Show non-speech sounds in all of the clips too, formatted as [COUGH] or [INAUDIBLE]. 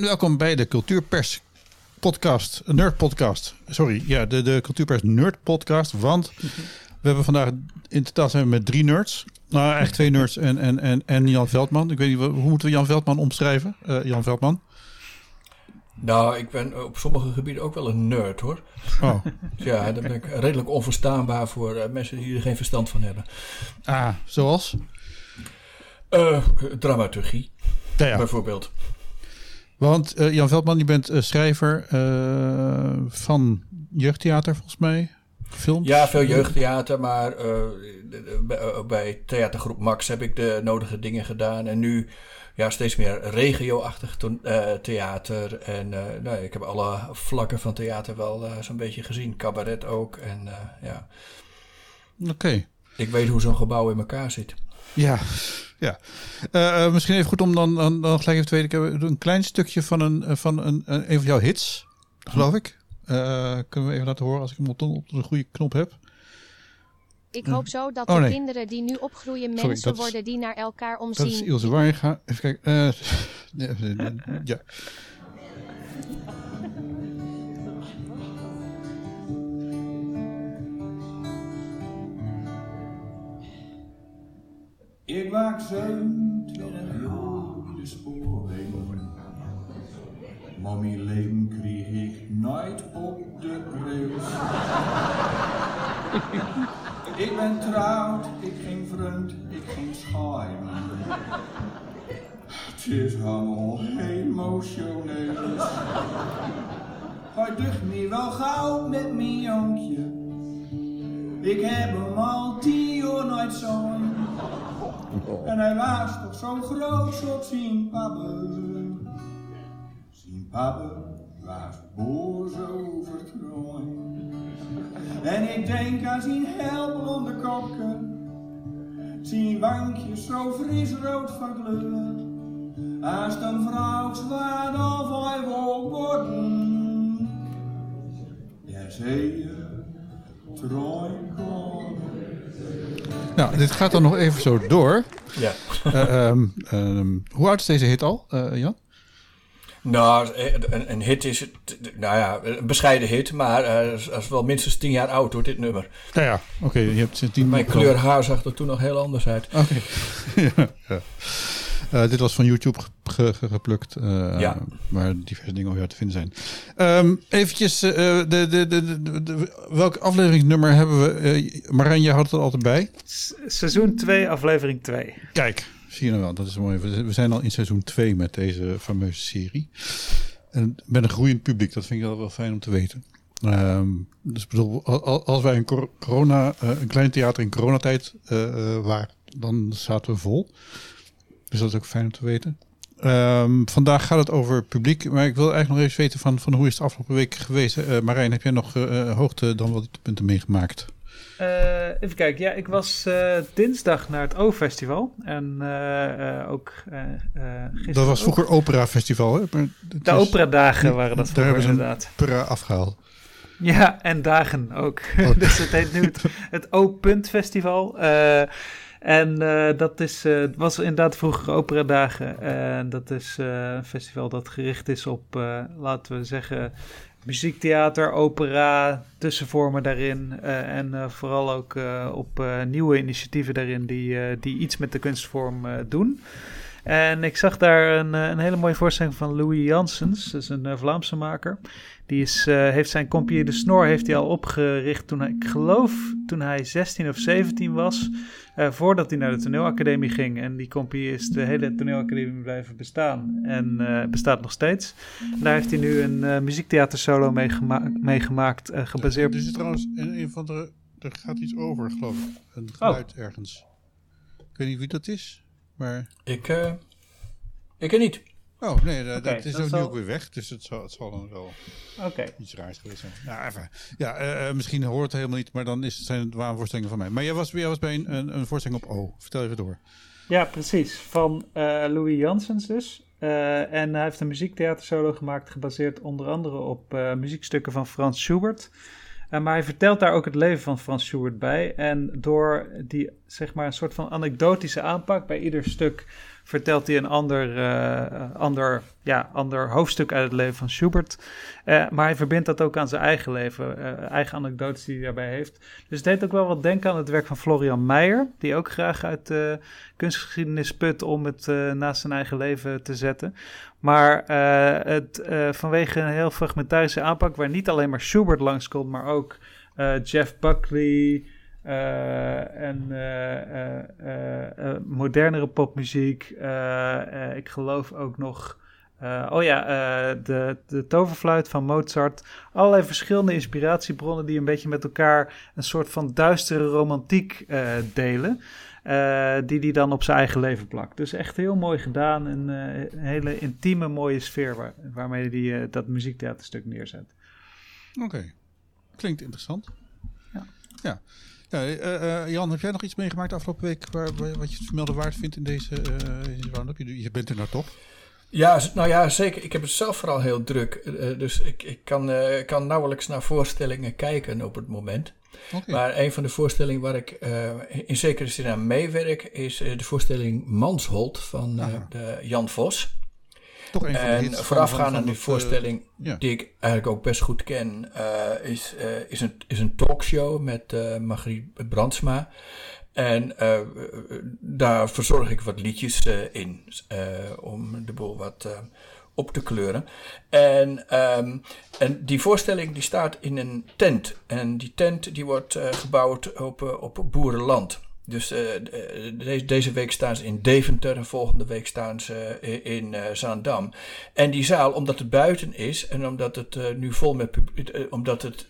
En welkom bij de Cultuurpers podcast, Nerd podcast. Sorry, ja, de, de Cultuurpers Nerd podcast. Want we hebben vandaag, in totaal zijn we met drie nerds. Nou, eigenlijk twee nerds en, en, en, en Jan Veldman. Ik weet niet, hoe moeten we Jan Veldman omschrijven? Uh, Jan Veldman? Nou, ik ben op sommige gebieden ook wel een nerd hoor. Oh. ja, dan ben ik redelijk onverstaanbaar voor uh, mensen die er geen verstand van hebben. Ah, zoals? Uh, dramaturgie, ja, ja. bijvoorbeeld. Want uh, Jan Veldman, je bent schrijver van jeugdtheater volgens mij. Films? Ja, veel jeugdtheater, maar bij theatergroep Max heb ik de nodige dingen gedaan. En nu ja, steeds meer regio-achtig theater. En nou, ik heb alle vlakken van theater wel zo'n beetje gezien. Cabaret ook. En ja. Oké. Ik weet hoe zo'n gebouw in elkaar zit. Ja, ja. misschien even goed om dan, dan, dan gelijk even te weten. Ik heb een klein stukje van een van een, een, van jouw hits, geloof ik. kunnen we even laten horen als ik hem op de, op de goede knop heb. Ik hoop zo dat oh, de kinderen die nu opgroeien mensen worden die naar elkaar omzien. Dat is Ilse. Even kijken. Uh, [LAUGHS] ja. Ik waak 27 jaar de sporen. Mommy leven kreeg ik nooit op de rails. Ik ben trouwd, ik ging vriend, ik ging schaaien. Het is allemaal emotioneel. Hij ducht me wel gauw met mijn jonkje. Ik heb hem al tien jaar nooit zo'n. En hij was toch zo groot papa. Zijn papa was boos over en ik denk aan zijn de koppen, zijn wankjes zo fris rood van kleur. Als een vrouw zwaar of hij wil ja zeeën, Nou, dit gaat dan nog even zo door. Ja. Uh, um, um, hoe oud is deze hit al, uh, Jan? Nou, een, een, hit is het, nou ja, een bescheiden hit, maar uh, is wel minstens tien jaar oud hoor, dit nummer. Nou ja, oké, je hebt sinds tien Mijn kleur haar zag er toen nog heel anders uit. Oké, [LAUGHS] ja, uh, dit was van YouTube ge, ge, geplukt, uh, ja. waar diverse dingen over te vinden zijn. Um, eventjes, de, de, de, de, welk afleveringsnummer hebben we? Marijn, je houdt het altijd bij. seizoen 2, aflevering 2. Kijk, Zie je nou wel, dat is mooi. We zijn al in seizoen 2 met deze fameuze serie. En met een groeiend publiek, dat vind ik wel, wel fijn om te weten. Um, dus bedoel, als wij een corona, uh, een klein theater in coronatijd uh, waren, dan zaten we vol. Dus dat is ook fijn om te weten. Um, vandaag gaat het over publiek, maar ik wil eigenlijk nog even weten van, van hoe is het afgelopen week geweest. Uh, Marijn, heb jij nog hoogte dan wat punten meegemaakt? Uh, even kijken, ja, ik was uh, dinsdag naar het O-festival. En uh, ook gisteren. Dat was vroeger Opera Festival, hè? Maar de Opera-dagen waren dat daar hebben ze inderdaad. Opera afgehaald. Ja, en dagen ook. Oh. [LAUGHS] dus het heet nu het, het O-punt-festival. En dat is, was inderdaad vroeger Opera-dagen. En dat is een festival dat gericht is op, laten we zeggen muziektheater, opera, tussenvormen daarin. En vooral ook op nieuwe initiatieven daarin die, die iets met de kunstvorm doen. En ik zag daar een, een hele mooie voorstelling van Louis Janssens, dat is een Vlaamse maker. Die is, heeft zijn Compagnie de Snor heeft hij al opgericht toen hij, ik geloof, toen hij 16 of 17 was. Uh, voordat hij naar de toneelacademie ging. En die compie is de hele toneelacademie blijven bestaan. En uh, bestaat nog steeds. En daar heeft hij nu een muziektheatersolo mee, gema mee gemaakt. gebaseerd... Er zit trouwens een, een van de... Er gaat iets over, geloof ik. Een geluid oh. ergens. Ik weet niet wie dat is, maar... Ik, ik weet niet. Oh, nee, dat, dat is ook nu ook weer weg. Dus het zal, het zal dan wel okay. iets raars geweest zijn. Ja, even. ja uh, misschien hoort het helemaal niet, maar dan is het, zijn het waanvoorstellingen van mij. Maar jij was, jij was bij een, een, een voorstelling op O. Vertel even door. Ja, precies. Van uh, Louis Janssens dus. Uh, en hij heeft een muziektheatersolo gemaakt, gebaseerd onder andere op muziekstukken van Frans Schubert. Maar hij vertelt daar ook het leven van Frans Schubert bij. En door die, zeg maar, een soort van anekdotische aanpak bij ieder stuk vertelt hij een ander, uh, ander, ja, ander hoofdstuk uit het leven van Schubert. Uh, maar hij verbindt dat ook aan zijn eigen leven, uh, eigen anekdotes die hij daarbij heeft. Dus het deed ook wel wat denken aan het werk van Florian Meijer, die ook graag uit de kunstgeschiedenis put om het naast zijn eigen leven te zetten. Maar het, vanwege een heel fragmentarische aanpak, waar niet alleen maar Schubert langskomt, maar ook Jeff Buckley. Uh, en uh, modernere popmuziek. ik geloof ook nog. oh ja, de, de toverfluit van Mozart. Allerlei verschillende inspiratiebronnen die een beetje met elkaar een soort van duistere romantiek delen. die hij dan op zijn eigen leven plakt. Dus echt heel mooi gedaan. En een hele intieme, mooie sfeer waar, waarmee hij dat muziektheaterstuk neerzet. Oké, klinkt interessant. Ja. ja. Ja, uh, Jan, heb jij nog iets meegemaakt afgelopen week waar, wat je het vermelden waard vindt in deze uh, roundup? Je, je bent er nou toch? Ja, nou ja, zeker. Ik heb het zelf vooral heel druk. dus ik, ik kan, kan nauwelijks naar voorstellingen kijken op het moment. Okay. Maar een van de voorstellingen waar ik in zekere zin aan meewerk is de voorstelling Manshold van de Jan Vos. Toch een en voorafgaand aan die voorstelling, die ik eigenlijk ook best goed ken, uh, is, uh, is, een, is een talkshow met uh, Margriet Brandsma. En daar verzorg ik wat liedjes in om de boel wat op te kleuren. En, um, en die voorstelling die staat in een tent. En die tent die wordt gebouwd op, op boerenland. Dus uh, de, deze week staan ze in Deventer en volgende week staan ze in uh, Zaandam. En die zaal, omdat het buiten is en omdat het nu vol met omdat het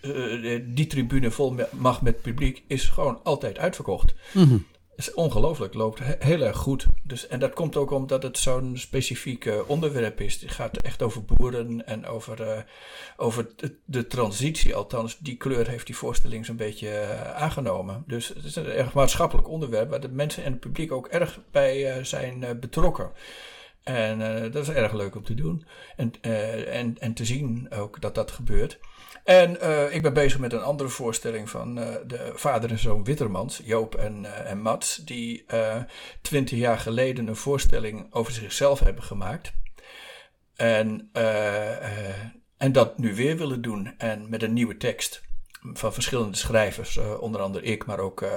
die tribune vol mag met publiek, is gewoon altijd uitverkocht. Mm is ongelooflijk, loopt heel erg goed. Dus, en dat komt ook omdat het zo'n specifiek onderwerp is. Het gaat echt over boeren en over, uh, over de, transitie. Althans, die kleur heeft die voorstelling zo'n beetje uh, aangenomen. Dus het is een erg maatschappelijk onderwerp waar de mensen en het publiek ook erg bij zijn betrokken. En dat is erg leuk om te doen. En, en, en te zien ook dat dat gebeurt. En uh, ik ben bezig met een andere voorstelling van uh, de vader en zoon Wittermans, Joop en, uh, en Mats, die twintig jaar geleden een voorstelling over zichzelf hebben gemaakt. En, en dat nu weer willen doen en met een nieuwe tekst van verschillende schrijvers, uh, onder andere ik, maar ook uh,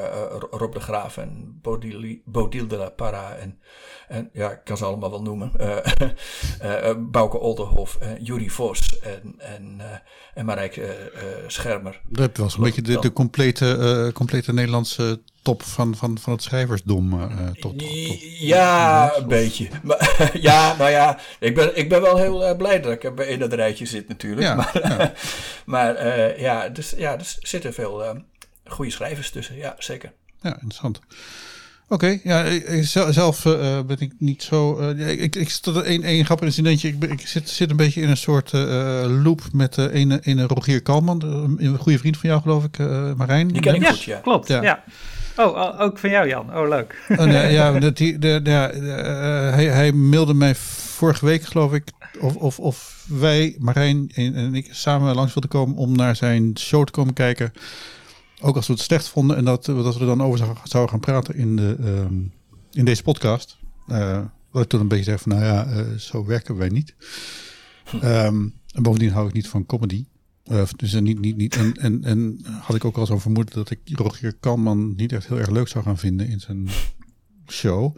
Rob de Graaf en Bodil, Bodil de la Parra en, en ja, ik kan ze allemaal wel noemen. Uh, [LAUGHS] Bouke Olderhof, Jurie Vos en, en, en Marijke Schermer. Dat was een beetje de, de complete, complete Nederlandse top van, van, van het schrijversdom. Uh, tot, ja, een beetje. Maar, [LAUGHS] ja, nou ja, ik ben, ik ben wel heel uh, blij dat ik in dat rijtje zit natuurlijk. Ja, [LAUGHS] maar ja, [LAUGHS] maar uh, ja, dus, ja, er zitten veel goede schrijvers tussen. Ja, zeker. Ja, interessant. Oké, okay, ja, zelf uh, ben ik niet zo. Uh, ik, ik zit er een, een grappig incidentje. Ik, ik zit, zit een beetje in een soort uh, loop met de ene, ene Rogier Kalman, een goede vriend van jou, geloof ik, Marijn. Die ken ik goed, ja. Klopt, ja. ja. Oh, ook van jou, Jan. Oh, leuk. Oh, nee, ja, [LAUGHS] de, de, de, uh, hij, hij mailde mij vorige week, geloof ik, of, of, of wij, Marijn en, ik, samen langs wilden komen om naar zijn show te komen kijken. Ook als we het slecht vonden en dat, dat we er dan over zouden gaan praten in, de, uh, in deze podcast. Uh, wat ik toen een beetje zei van, nou ja, uh, zo werken wij niet. Um, en bovendien hou ik niet van comedy. Uh, dus niet, niet, niet, en, en, en had ik ook al zo vermoed dat ik Rogier Kalman niet echt heel erg leuk zou gaan vinden in zijn show.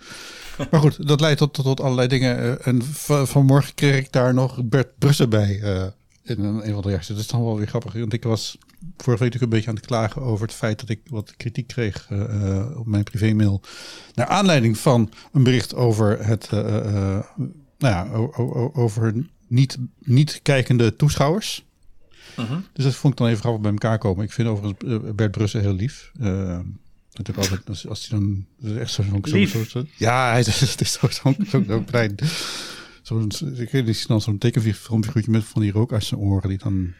Maar goed, dat leidt tot, tot, allerlei dingen. Uh, en vanmorgen kreeg ik daar nog Bert Brussen bij uh, in een, van de reacties. Dat is dan wel weer grappig. Want ik was vorige week een beetje aan het klagen over het feit dat ik wat kritiek kreeg op mijn privémail. Naar aanleiding van een bericht over het, nou ja, over niet, niet kijkende toeschouwers. Mhm. Dus dat vond ik dan even grappig bij elkaar komen. Ik vind overigens eh, Bert Brussen heel lief. Uh, natuurlijk altijd, als, als hij dan echt zo'n zo, zo, zo, Ja, hij is, [LAUGHS] het is zo'n zo, zo, zo klein. Zo'n, ik weet dan zo'n tekenfilmfiguurtje met van die rook uit zijn oren. Die dan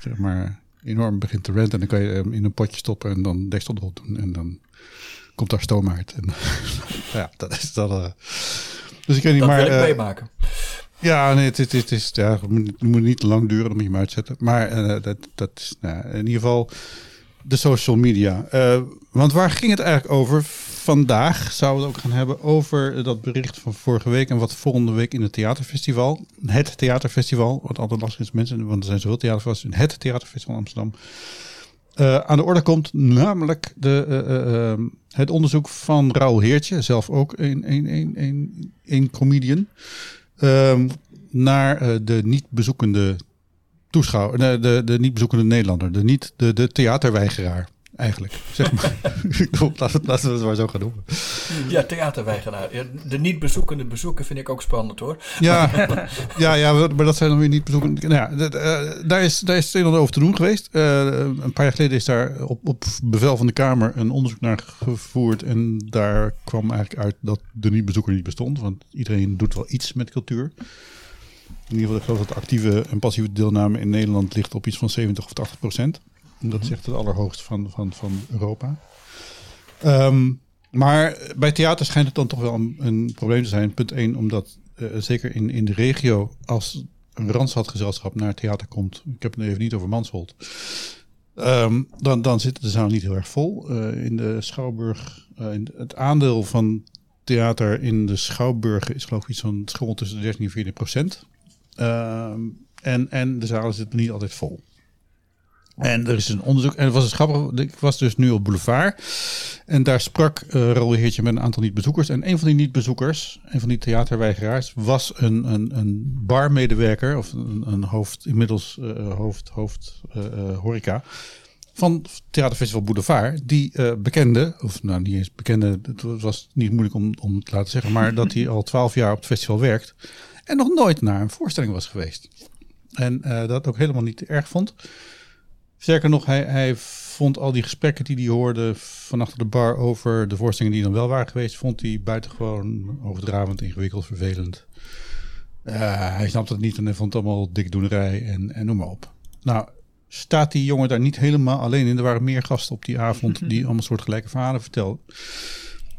zeg maar enorm begint te renten. En dan kan je hem in een potje stoppen en dan deksel erop doen. En dan komt daar stoom uit. En [LAUGHS] ja, dat is dat. Uh, dus ik weet niet, dat maar, wil ik uh, meemaken. Ja, nee, het, het, is, ja, moet, niet lang duren, dan moet je hem uitzetten. Maar uh, dat, dat is, nou, in ieder geval, de social media. want waar ging het eigenlijk over? Vandaag zouden we het ook gaan hebben over dat bericht van vorige week en wat volgende week in het theaterfestival. Het theaterfestival, wat altijd lastig is mensen, want er zijn zoveel theaterfestivals. Het theaterfestival Amsterdam. Uh, aan de orde komt namelijk de, het onderzoek van Raoul Heertje, zelf ook een, een, een, een, een comedian, ehm, naar de niet bezoekende toeschouwer, de, de, de niet bezoekende Nederlander, de, niet, de, de theaterweigeraar eigenlijk. Zeg maar. [LAUGHS] laten, we, laten we het maar zo gaan noemen. Ja, theaterweigeraar. De niet bezoekende bezoeken vind ik ook spannend hoor. Ja, [LAUGHS] ja, ja maar dat zijn dan weer niet bezoekende. Nou ja, uh, daar is, daar is het een over te doen geweest. Uh, een paar jaar geleden is daar op, op bevel van de Kamer een onderzoek naar gevoerd. En daar kwam eigenlijk uit dat de niet-bezoeker niet bestond. Want iedereen doet wel iets met cultuur. In ieder geval, ik geloof dat de actieve en passieve deelname in Nederland ligt op iets van 70 of 80 procent. Dat is echt het allerhoogst van, van, van Europa. Um, maar bij theater schijnt het dan toch wel een, een probleem te zijn. Punt 1, omdat uh, zeker in, in de regio, als een Randstadgezelschap naar het theater komt, ik heb het even niet over Mansholt, um, dan, dan zit de zaal niet heel erg vol. Uh, in de Schouwburg, uh, in het aandeel van theater in de Schouwburgen is geloof ik iets van school tussen de 13 en 14 procent. Um, en, en de zalen zitten niet altijd vol. En er is een onderzoek. En het was een grappig. Ik was dus nu op Boulevard. En daar sprak uh, Raoul Heertje met een aantal niet-bezoekers. En een van die niet-bezoekers, een van die theaterweigeraars, was een, een, een barmedewerker. Of een, een hoofd, inmiddels uh, hoofd, hoofd uh, horeca. Van Theaterfestival Boulevard. Die bekende, of nou niet eens bekende, het was niet moeilijk om, om te laten zeggen. Maar dat hij al twaalf jaar op het festival werkt. En nog nooit naar een voorstelling was geweest. En dat ook helemaal niet erg vond. Sterker nog, hij, hij vond al die gesprekken die hij hoorde van achter de bar over de voorstellingen die dan wel waren geweest, vond hij buitengewoon overdravend, ingewikkeld, vervelend. Uh, hij snapte het niet en hij vond het allemaal dikdoenerij en, en noem maar op. Nou, staat die jongen daar niet helemaal alleen in. Er waren meer gasten op die avond [LAUGHS] die allemaal soort gelijke verhalen vertelden.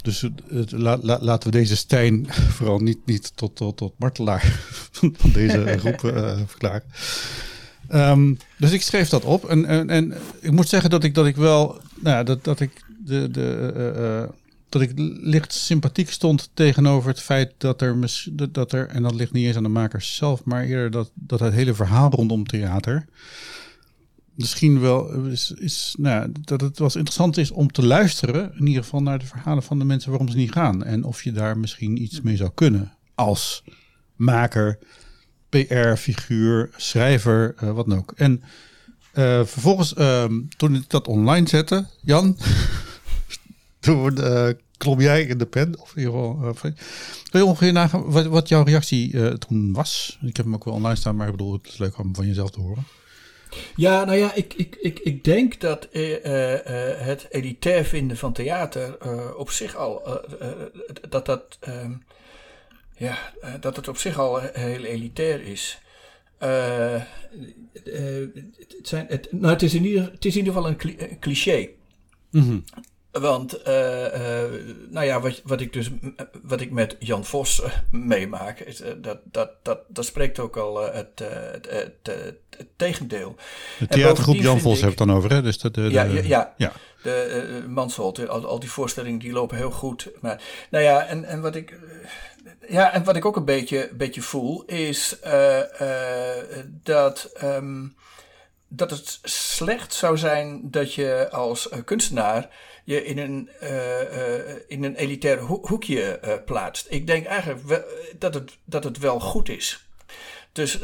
Dus het, laten we deze Stijn vooral niet, niet tot, tot, tot martelaar [LAUGHS] van deze [LAUGHS] groep uh, verklaren. Um, dus ik schreef dat op. En, en, en, ik moet zeggen dat ik, dat ik wel. Nou ja, dat, dat ik de. de uh, uh, dat ik licht sympathiek stond tegenover het feit dat er, dat er, en dat ligt niet eens aan de makers zelf, maar eerder dat, dat het hele verhaal rondom theater misschien wel is, is nou, dat het wel interessant is om te luisteren, in ieder geval naar de verhalen van de mensen waarom ze niet gaan. En of je daar misschien iets mee zou kunnen als maker, PR-figuur, schrijver, uh, wat dan ook. En uh, vervolgens, uh, toen ik dat online zette, Jan, [LAUGHS] toen uh, klom jij in de pen. Of in ieder geval, kun je ongeveer nagaan wat, wat jouw reactie toen was? Ik heb hem ook wel online staan, maar ik bedoel, het is leuk om van jezelf te horen. Ja, nou ja, ik, ik, ik, ik denk dat het elitair vinden van theater op zich al, dat dat ehm, ja, eh, dat het op zich al heel elitair is. Uh, het, zijn, het, nou, het, is in ieder, het is in ieder geval een cliché. Mm Want, uh, nou ja, wat, wat, ik dus, wat ik met Jan Vos meemaak, is, dat, dat, dat, dat spreekt ook al het, het, het, het, tegendeel. De theatergroep Jan Vos ik, heb het dan over, hè? Dus dat, de, ja, ja, ja, ja. De Mansholt, al, al die voorstellingen die lopen heel goed. Maar, nou ja, en, en wat ik ja, en wat ik ook een beetje, beetje voel, is dat, um, dat het slecht zou zijn dat je als kunstenaar je in een, in een elitair hoekje plaatst. Ik denk eigenlijk dat, het, dat het wel goed is. Dus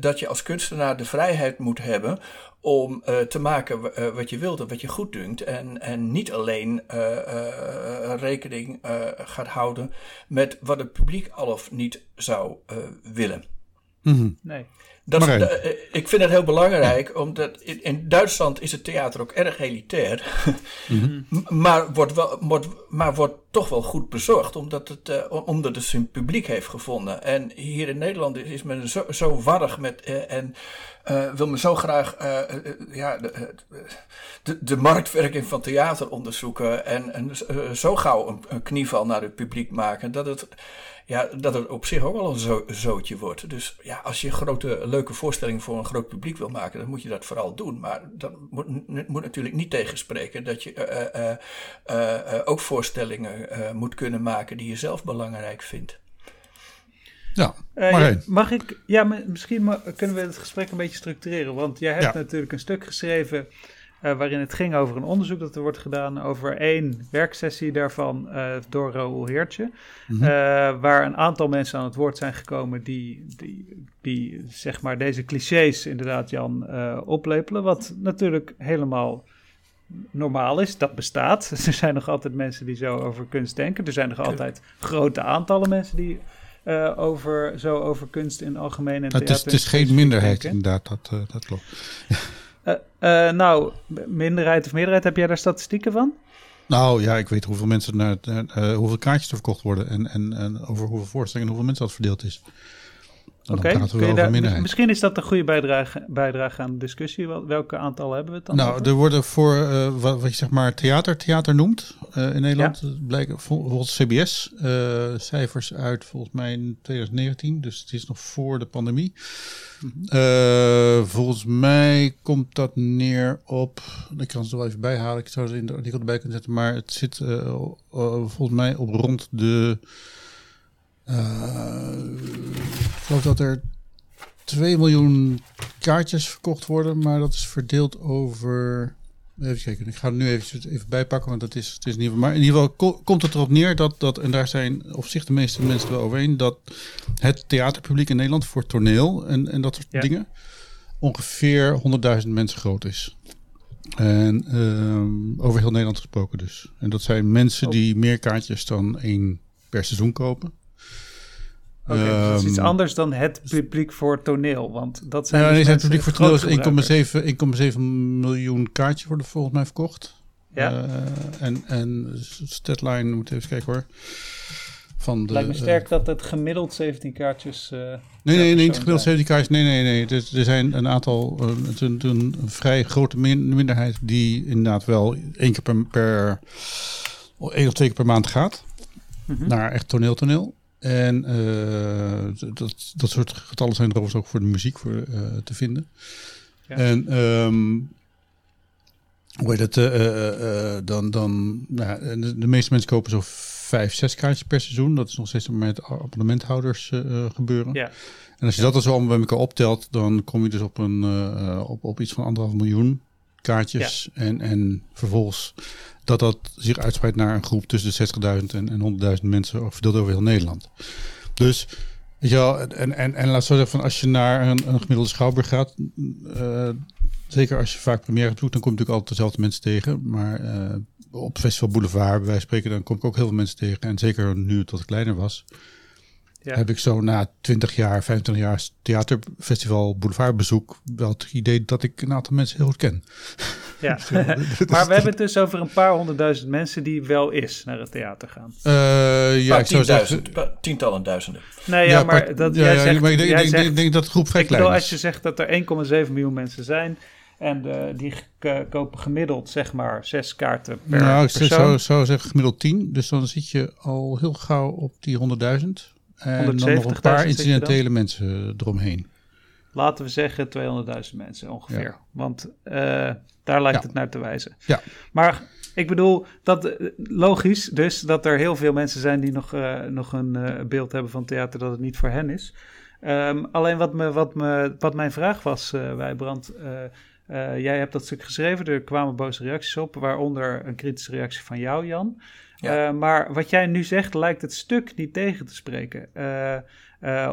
dat je als kunstenaar de vrijheid moet hebben om uh, te maken uh, wat je wilt en wat je goed dunkt. En, en niet alleen uh, rekening gaat houden met wat het publiek al of niet zou willen. Mm -hmm. Nee. Dat is, ik vind het heel belangrijk, omdat in, in, Duitsland is het theater ook erg elitair. [LAUGHS] Mm -hmm. maar, wordt wel, wordt, maar wordt toch wel goed bezorgd, omdat het, uh, omdat het zijn publiek heeft gevonden. En hier in Nederland is men zo, zo warrig met. Uh, en wil me zo graag ja, de, de, de, marktwerking van theater onderzoeken. En, en zo gauw een, een, knieval naar het publiek maken. Dat het, ja, dat het op zich ook wel een zo zootje wordt. Dus ja, als je een grote, leuke voorstelling voor een groot publiek wil maken, dan moet je dat vooral doen. Maar dat moet, moet natuurlijk niet tegenspreken dat je uh, ook voorstellingen moet kunnen maken die je zelf belangrijk vindt. Ja, maar mag ik, ja, misschien kunnen we het gesprek een beetje structureren. Want jij hebt natuurlijk een stuk geschreven waarin het ging over een onderzoek dat er wordt gedaan over één werksessie daarvan uh, door Raoul Heertje. Mm waar een aantal mensen aan het woord zijn gekomen die, die, die zeg maar deze clichés inderdaad, Jan, oplepelen. Wat natuurlijk helemaal normaal is, dat bestaat. [LAUGHS] Er zijn nog altijd mensen die zo over kunst denken. Er zijn nog altijd grote aantallen mensen die over, zo over kunst in algemeen en het is, het is geen minderheid, inderdaad, dat, dat klopt. [LAUGHS] Uh, nou, minderheid of meerderheid, heb jij daar statistieken van? Nou ja, ik weet hoeveel mensen naar, uh, hoeveel kaartjes er verkocht worden en, en, en over hoeveel voorstellingen en hoeveel mensen dat verdeeld is. Oké, misschien is dat een goede bijdrage, bijdrage aan de discussie. Welke aantallen hebben we het dan? Nou, er worden voor uh, wat, wat, je zeg maar theater, theater noemt uh, in Nederland, ja. blijken volgens CBS uh, cijfers uit volgens mij in 2019, dus het is nog voor de pandemie. Mm -hmm. volgens mij komt dat neer op, ik kan ze er wel even bijhalen, ik zou ze in de artikel erbij kunnen zetten, maar het zit volgens mij op rond de ik geloof dat er 2 miljoen kaartjes verkocht worden, maar dat is verdeeld over. Even kijken, ik ga het nu even, even bijpakken, want dat is, het is in ieder geval. Maar in ieder geval komt het erop neer dat, dat, en daar zijn op zich de meeste mensen wel overheen, dat het theaterpubliek in Nederland voor toneel en, en dat soort dingen ongeveer 100.000 mensen groot is. En um, over heel Nederland gesproken dus. En dat zijn mensen oh. die meer kaartjes dan één per seizoen kopen. Oké, okay, dus dat is iets ehm, anders dan het publiek voor toneel. Want dat zijn. Ja, dus nee, het publiek voor toneel is 1,7 miljoen kaartjes worden volgens mij verkocht. Ja. Uh, en, en Statline, moet even kijken hoor. Van de, Lijkt me sterk uh, dat het gemiddeld 17 kaartjes. Uh, nee, nee, nee, niet gemiddeld 17 kaartjes. Nee, nee, nee. Er zijn een aantal, een, een, een vrij grote min, minderheid die inderdaad wel één keer per, per één of twee keer per maand gaat. Mm -hmm. Naar echt toneel, toneel. En uh, dat, dat soort getallen zijn er overigens ook voor de muziek voor, uh, te vinden. Ja. En um, hoe heet het? Uh, dan, dan, nou, de, de, meeste mensen kopen zo vijf, zes kaartjes per seizoen. Dat is nog steeds met abonnementhouders gebeuren. Ja. En als je dat dan zo allemaal bij elkaar optelt, dan kom je dus op, een, op, op iets van anderhalf miljoen kaartjes. Ja. En, en vervolgens dat dat zich uitspreidt naar een groep tussen de 60.000 en, en 100.000 mensen verdeeld over heel Nederland. Dus ja, en, en, en laat zo zeggen, van als je naar een, een gemiddelde schouwburg gaat, uh, zeker als je vaak première doet, dan kom je natuurlijk altijd dezelfde mensen tegen. Maar uh, op Festival Boulevard, bij wijze spreken, dan kom ik ook heel veel mensen tegen. En zeker nu het wat kleiner was, ja. heb ik zo na 20 jaar, 25 jaar theaterfestival Boulevard bezoek wel het idee dat ik een aantal mensen heel goed ken. Ja, [LAUGHS] [LAUGHS] maar we hebben het dus over een paar honderdduizend mensen die wel is naar het theater gaan. Uh, ja, ik zou zeggen... Tientallen duizenden. Nee, ja, maar, dat, ja, jij zegt, maar ik denk, denk, denk, dat de groep vrij klein bedoel, is. Als je zegt dat er 1,7 miljoen mensen zijn... En uh, die kopen gemiddeld zeg maar zes kaarten per nou, ik persoon. zou, zou zeggen gemiddeld 10. Dus dan zit je al heel gauw op die 100.000. En dan nog een paar incidentele mensen eromheen. Laten we zeggen 200.000 mensen ongeveer. Ja. Want uh, daar lijkt het naar te wijzen. Ja. Maar ik bedoel, dat, eh, logisch dus dat er heel veel mensen zijn die nog, uh, nog een uh, beeld hebben van theater dat het niet voor hen is. Um, alleen wat, me, wat, me, wat mijn vraag was, uh, Wijbrand, jij hebt dat stuk geschreven, er kwamen boze reacties op, waaronder een kritische reactie van jou, Jan. Ja. maar wat jij nu zegt, lijkt het stuk niet tegen te spreken.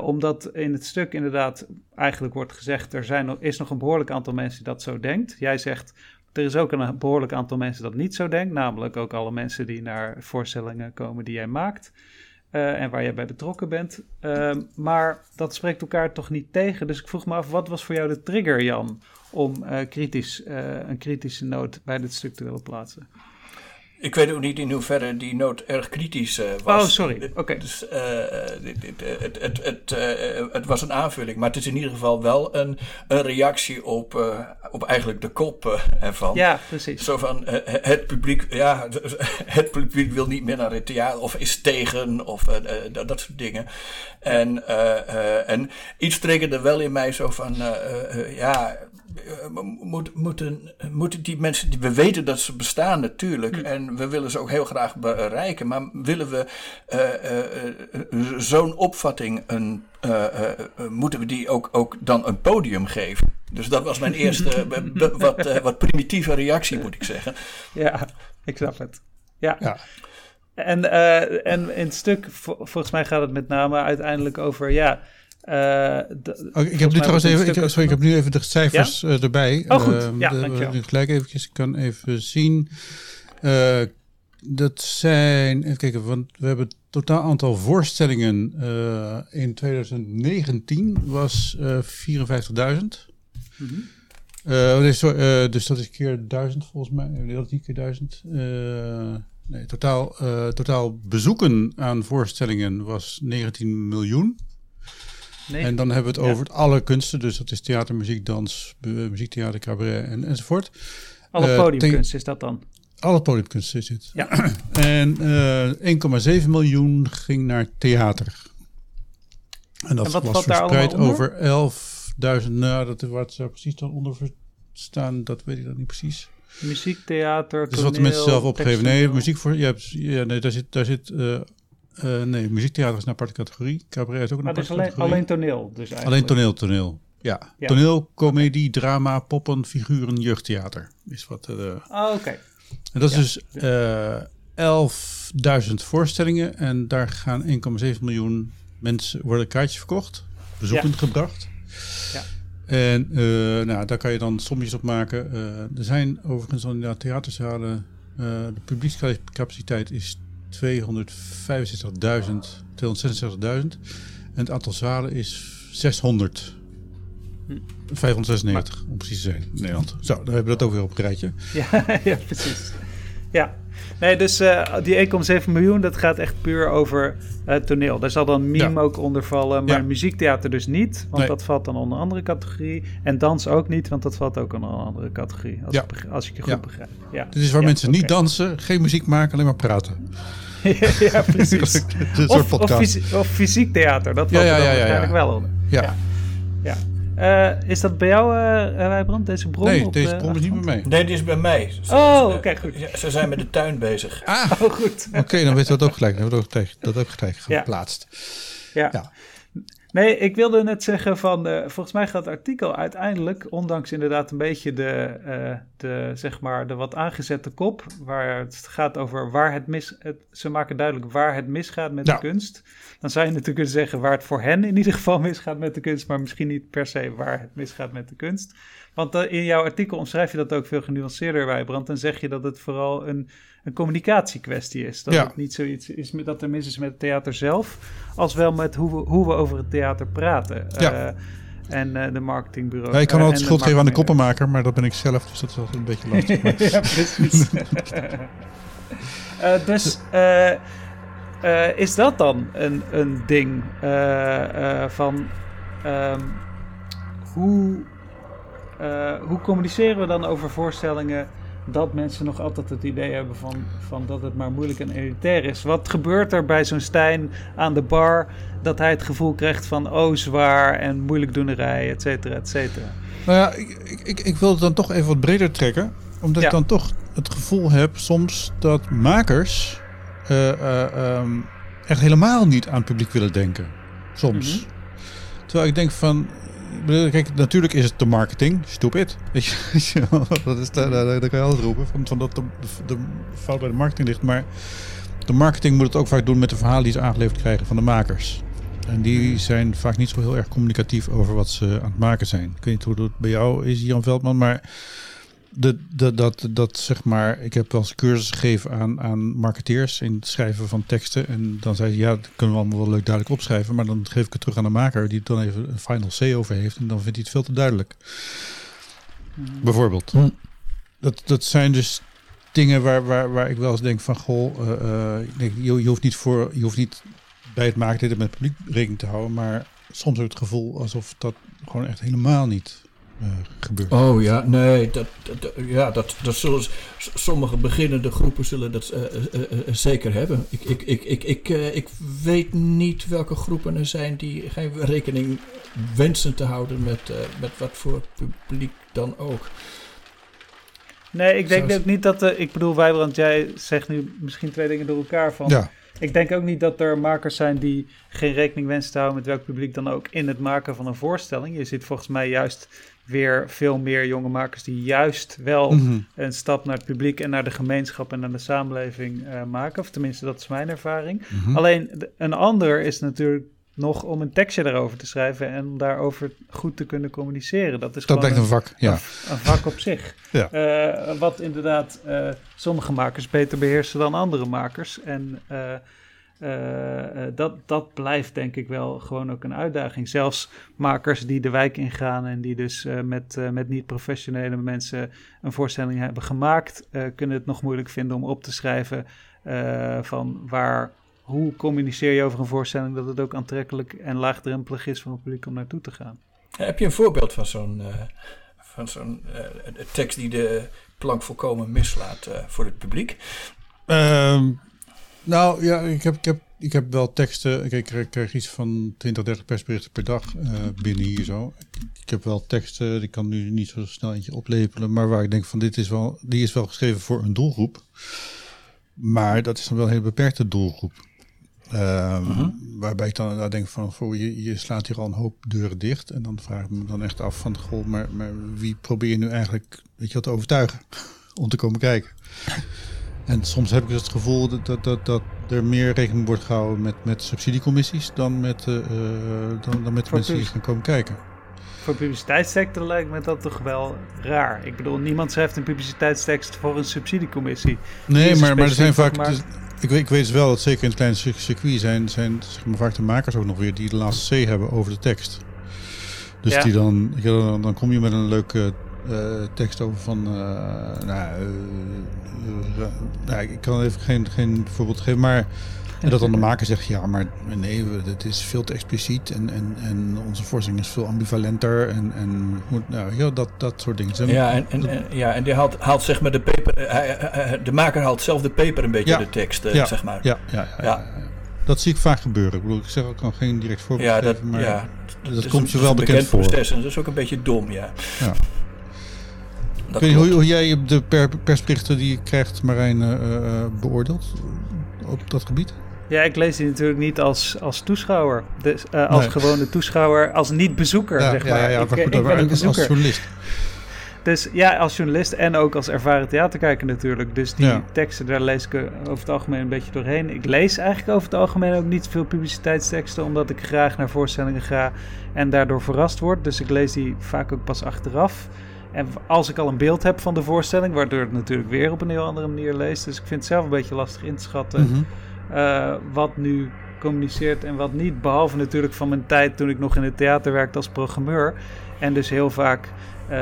omdat in het stuk inderdaad eigenlijk wordt gezegd, er zijn, is nog een behoorlijk aantal mensen die dat zo denkt. Jij zegt, er is ook een behoorlijk aantal mensen dat niet zo denkt, namelijk ook alle mensen die naar voorstellingen komen die jij maakt uh, en waar jij bij betrokken bent. Uh, maar dat spreekt elkaar toch niet tegen. Dus ik vroeg me af, wat was voor jou de trigger, Jan, om uh, kritisch, een kritische noot bij dit stuk te willen plaatsen? Ik weet ook niet in hoeverre die noot erg kritisch uh, was. Oh, sorry. Oké. Dus uh, het, het, het, uh, het, was een aanvulling, maar het is in ieder geval wel een, een reactie op, op eigenlijk de kop ervan. Ja, precies. Zo van het publiek, ja, [LAUGHS] het publiek wil niet meer naar het theater of is tegen of dat, dat, soort dingen. En, en iets triggerde wel in mij zo van, ja eh, moet, moeten, moeten die mensen, die, we weten dat ze bestaan natuurlijk hm. en we willen ze ook heel graag bereiken, maar willen we uh, uh, zo'n opvatting, een, moeten we die ook, ook dan een podium geven? Dus dat was mijn eerste wat, wat primitieve reactie, moet ik zeggen. Ja, ik snap het. Ja. ja. En, en in het stuk, volgens mij gaat het met name uiteindelijk over, ja, uh, ik heb nu trouwens even, ik, sorry, ik heb nu even de cijfers ja? uh, erbij. Oh goed, uh, ja, de, gelijk eventjes, ik kan even zien. dat zijn, even kijken, want we hebben het totaal aantal voorstellingen in 2019 was 54.000. Mm -hmm. dus, dus dat is keer 1000 volgens mij. Nee, dat is niet keer 1000. nee, totaal, totaal bezoeken aan voorstellingen was 19 miljoen. En dan hebben we het over alle kunsten. Dus dat is theater, muziek, dans, muziektheater, cabaret en, enzovoort. Alle uh, podiumkunst is dat dan? Alle podiumkunst is het. Ja. [CLEARS THROAT] en uh, eh, 1,7 miljoen ging naar theater. En dat wat, was verspreid over 11.000. Nou, dat, wat zou precies dan onder staan, dat weet ik dan niet precies. Muziek, theater, Dat is wat de mensen zelf opgeven. Nee, muziek voor... Hebt, ja, nee, daar zit, daar zit uh, uh, nee, muziektheater is een aparte categorie. Cabaret is ook een maar aparte alleen, categorie. alleen toneel dus eigenlijk. Alleen toneel, toneel. Ja. ja. Toneel, comedie, drama, poppen, figuren, jeugdtheater. Is wat... Uh, oh, oké. En dat is dus uh, 11.000 voorstellingen. En daar gaan 1,7 miljoen mensen worden kaartjes verkocht. Bezoekend gebracht. Ja. En nou, daar kan je dan sommetjes op maken. Er zijn overigens dan inderdaad theaterzalen. Uh, de publiekscapaciteit is 265.000, 266.000. En het aantal zalen is 600. 596 om precies te zijn in Nederland. Zo, dan hebben we dat ook weer op een rijtje. [LAUGHS] Ja, ja precies. Ja, nee, dus uh, die 1,7 miljoen, dat gaat echt puur over uh, toneel. Daar zal dan meme ook onder vallen, maar muziektheater dus niet, want dat valt dan onder een andere categorie. En dans ook niet, want dat valt ook onder een andere categorie, als, ja. ik, als ik je goed begrijp. Ja. Dit is waar mensen niet dansen, geen muziek maken, alleen maar praten. [LAUGHS] ja, precies. [LAUGHS] of, of, fysiek, of, fysiek theater, dat valt ja, ja, er dan waarschijnlijk wel onder. Ja. ja. Uh, is dat bij jou, uh, Wijbrand, deze bron? Nee, deze bron is niet bij mij. Nee, die is bij mij. Ze, oh, oké, okay, goed. Ze zijn met de tuin bezig. Ah, [LAUGHS] oh, goed. Oké, dan weet je dat ook gelijk. Dan hebben we dat ook gelijk geplaatst. Ja. ja. Nee, ik wilde net zeggen van, uh, volgens mij gaat het artikel uiteindelijk, ondanks inderdaad een beetje de, uh, de, zeg maar, de wat aangezette kop, waar het gaat over waar het mis, het, ze maken duidelijk waar het misgaat met de kunst. Dan zou je natuurlijk kunnen zeggen waar het voor hen in ieder geval misgaat met de kunst, maar misschien niet per se waar het misgaat met de kunst. Want uh, in jouw artikel omschrijf je dat ook veel genuanceerder, Wijbrand, en zeg je dat het vooral een een communicatiekwestie is. Dat het niet zoiets is met, dat er mis is met het theater zelf, als wel met hoe we, hoe we over het theater praten. Ja. Uh, en uh, de marketingbureau. Ja, ik kan altijd schuld geven aan de koppenmaker, maar dat ben ik zelf, dus dat is altijd een beetje [LAUGHS] lastig. ja, precies. uh, [LAUGHS] dus is dat dan een, een ding van um, hoe, hoe communiceren we dan over voorstellingen? Dat mensen nog altijd het idee hebben van, van dat het maar moeilijk en elitair is. Wat gebeurt er bij zo'n Stijn aan de bar dat hij het gevoel krijgt van oh zwaar en moeilijkdoenerij, et cetera, et cetera? Nou ja, ik, ik, ik wil het dan toch even wat breder trekken. Omdat ik dan toch het gevoel heb soms dat makers uh, uh, um, echt helemaal niet aan het publiek willen denken. Soms. Mhm. Terwijl ik denk van, Kijk, natuurlijk is het de marketing. Stupid. [LAUGHS] Weet je, dat is, daar, daar, kan je altijd roepen. Van, van dat de, de, fout bij de marketing ligt. Maar de marketing moet het ook vaak doen met de verhalen die ze aangeleverd krijgen van de makers. En die zijn vaak niet zo heel erg communicatief over wat ze aan het maken zijn. Ik weet niet hoe dat bij jou is, Jan Veldman. Maar de, de, dat, dat zeg maar, ik heb wel eens cursus gegeven aan, aan marketeers in het schrijven van teksten. En dan zei ze, ja, dat kunnen we allemaal wel leuk duidelijk opschrijven. Maar dan geef ik het terug aan de maker, die het dan even een final C over heeft. En dan vindt hij het veel te duidelijk. Mhm. Bijvoorbeeld. Dat, dat zijn dus dingen waar, waar, waar ik wel eens denk van goh, uh, je, je, hoeft niet voor, je hoeft niet bij het maken met het publiek rekening te houden, maar soms ook het gevoel alsof dat gewoon echt helemaal niet uh, gebeurt. Oh ja, nee, dat, dat, ja, dat, dat zullen sommige beginnende groepen zullen dat zeker hebben. Ik, ik, ik, ik, ik, ik weet niet welke groepen er zijn die geen rekening wensen te houden met, met wat voor publiek dan ook. Nee, ik denk ook niet dat... De, ik bedoel, Wijbrand, jij zegt nu misschien twee dingen door elkaar van... Ja. Ik denk ook niet dat er makers zijn die geen rekening wensen te houden met welk publiek dan ook in het maken van een voorstelling. Je ziet volgens mij juist weer veel meer jonge makers die juist wel mhm. een stap naar het publiek en naar de gemeenschap en naar de samenleving uh, maken. Of tenminste, dat is mijn ervaring. Mhm. Alleen een ander is natuurlijk nog om een tekstje daarover te schrijven en daarover goed te kunnen communiceren. Dat is dat gewoon een, vak, ja. Een, vak op zich. [LAUGHS] ja. Uh, wat inderdaad uh, sommige makers beter beheersen dan andere makers. En uh, dat, dat blijft denk ik wel gewoon ook een uitdaging. Zelfs makers die de wijk ingaan en die dus met, met niet-professionele mensen een voorstelling hebben gemaakt, kunnen het nog moeilijk vinden om op te schrijven van waar hoe communiceer je over een voorstelling dat het ook aantrekkelijk en laagdrempelig is voor een publiek om naartoe te gaan? Heb je een voorbeeld van zo'n uh, van zo'n uh, tekst die de plank volkomen mislaat uh, voor het publiek? Um, nou ja, ik heb, ik heb, ik heb wel teksten. Ik krijg, krijg iets van 20, 30 persberichten per dag binnen hier zo. Ik heb wel teksten, ik kan nu niet zo snel eentje oplepelen, maar waar ik denk van dit is wel, die is wel geschreven voor een doelgroep. Maar dat is dan wel een hele beperkte doelgroep. Um, Waarbij ik dan denk van, voor je, je slaat hier al een hoop deuren dicht. En dan vraag ik me dan echt af van, goh, maar, maar wie probeer je nu eigenlijk, weet je wat, te overtuigen [LAUGHS] om te komen kijken? En soms heb ik dus het gevoel dat, dat, dat, dat er meer rekening wordt gehouden met, met subsidiecommissies dan met, uh, dan, dan met mensen die gaan komen kijken. Voor publiciteitssector lijkt me dat toch wel raar. Ik bedoel, niemand schrijft een publiciteitstekst voor een subsidiecommissie. Nee, maar, maar er zijn vaak. Ik weet, ik weet wel dat zeker in het kleine circuit zijn, zijn zeg maar, vaak de makers ook nog weer die de laatste C hebben over de tekst. Dus die dan, dan, dan kom je met een leuke uh, tekst over van. Uh, nou, uh, nou, ik kan even geen, geen voorbeeld geven, maar en dat dan de maker zegt, ja, maar nee, het is veel te expliciet en, en, en onze voorstelling is veel ambivalenter en, en moet, nou, ja, dat, dat soort dingen. Ja, en, en, ja, en die haalt, haalt zeg maar de paper, eh, de maker haalt zelf de paper een beetje de tekst, ja, zeg maar. Ja, ja, ja, Dat zie ik vaak gebeuren. Ik bedoel, ik zeg ook kan geen direct voorbeeld ja, dat, maar ja, dat, komt je wel bekend voor. Proces en dat is ook een beetje dom, ja. ja. Ik weet hoe, hoe jij de per, persberichten die je krijgt, Marijn, uh, beoordeelt op dat gebied? Ja, ik lees die natuurlijk niet als, als toeschouwer. Dus, uh, als gewone toeschouwer, als niet-bezoeker, zeg maar. Ja, ja, ik, goed, ik ben een bezoeker. Als journalist. Dus ja, als journalist en ook als ervaren theaterkijker natuurlijk. Dus die teksten, daar lees ik over het algemeen een beetje doorheen. Ik lees eigenlijk over het algemeen ook niet veel publiciteitsteksten, omdat ik graag naar voorstellingen ga en daardoor verrast word. Dus ik lees die vaak ook pas achteraf. En als ik al een beeld heb van de voorstelling, waardoor het natuurlijk weer op een heel andere manier lees. Dus ik vind het zelf een beetje lastig in te schatten. Mhm. Eh, wat nu communiceert en wat niet. Behalve natuurlijk van mijn tijd toen ik nog in het theater werkte als programmeur. En dus heel vaak uh,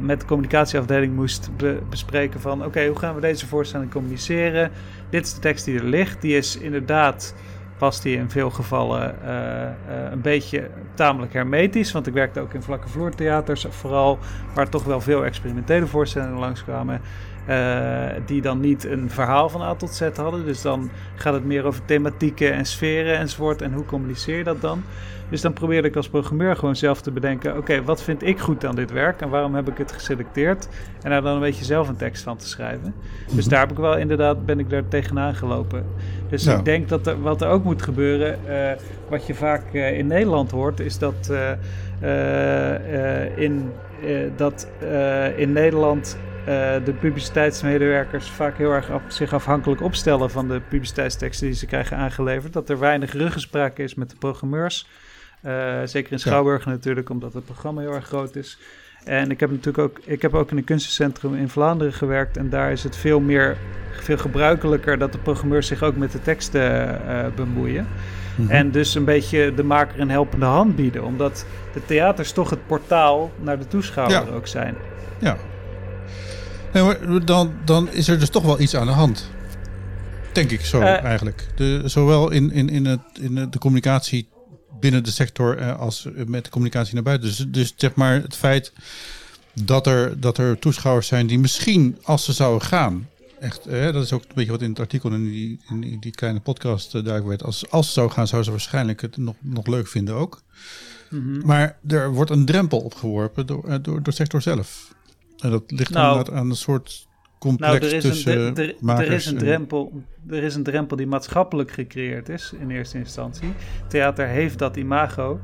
met de communicatieafdeling moest bespreken van... oké, hoe gaan we deze voorstelling communiceren? Dit is de tekst die er ligt. Die is inderdaad, past die in veel gevallen een beetje tamelijk hermetisch. Want ik werkte ook in vlakke vloertheaters vooral... waar toch wel veel experimentele voorstellingen langskwamen... Uh, die dan niet een verhaal van A tot Z hadden. Dus dan gaat het meer over thematieken en sferen enzovoort. En hoe communiceer je dat dan? Dus dan probeerde ik als programmeur gewoon zelf te bedenken: oké, wat vind ik goed aan dit werk en waarom heb ik het geselecteerd? En daar dan een beetje zelf een tekst van te schrijven. Dus mhm. daar heb ik wel inderdaad, ben ik daar tegenaan gelopen. Dus ik denk dat er, wat er ook moet gebeuren, uh, wat je vaak uh, in Nederland hoort, is dat in, dat in Nederland de publiciteitsmedewerkers vaak heel erg af, zich afhankelijk opstellen van de publiciteitsteksten die ze krijgen aangeleverd. Dat er weinig ruggespraak is met de programmeurs. Uh, zeker in Schouwburg natuurlijk, omdat het programma heel erg groot is. En ik heb natuurlijk ook, ik heb ook in een kunstencentrum in Vlaanderen gewerkt. En daar is het veel meer, veel gebruikelijker dat de programmeurs zich ook met de teksten uh, bemoeien. Mm -hmm. En dus een beetje de maker een helpende hand bieden. Omdat de theaters toch het portaal naar de toeschouwer ja. ook zijn. Ja, Nee, dan, dan is er dus toch wel iets aan de hand. Denk ik zo uh, eigenlijk. De, zowel in, in, in, het, in de communicatie binnen de sector uh, als met de communicatie naar buiten. Dus, dus zeg maar het feit dat er, dat er toeschouwers zijn die misschien als ze zouden gaan. Echt, hè, dat is ook een beetje wat in het artikel in die, in die kleine podcast uh, duidelijk werd. Als, als ze zou gaan, zouden ze waarschijnlijk het nog, nog leuk vinden ook. Mm -hmm. Maar er wordt een drempel opgeworpen door, door, door de sector zelf. En dat ligt nou, aan een soort complex nou, er is tussen een, er, er, is een drempel, er is een drempel die maatschappelijk gecreëerd is in eerste instantie. Theater heeft dat imago. Mm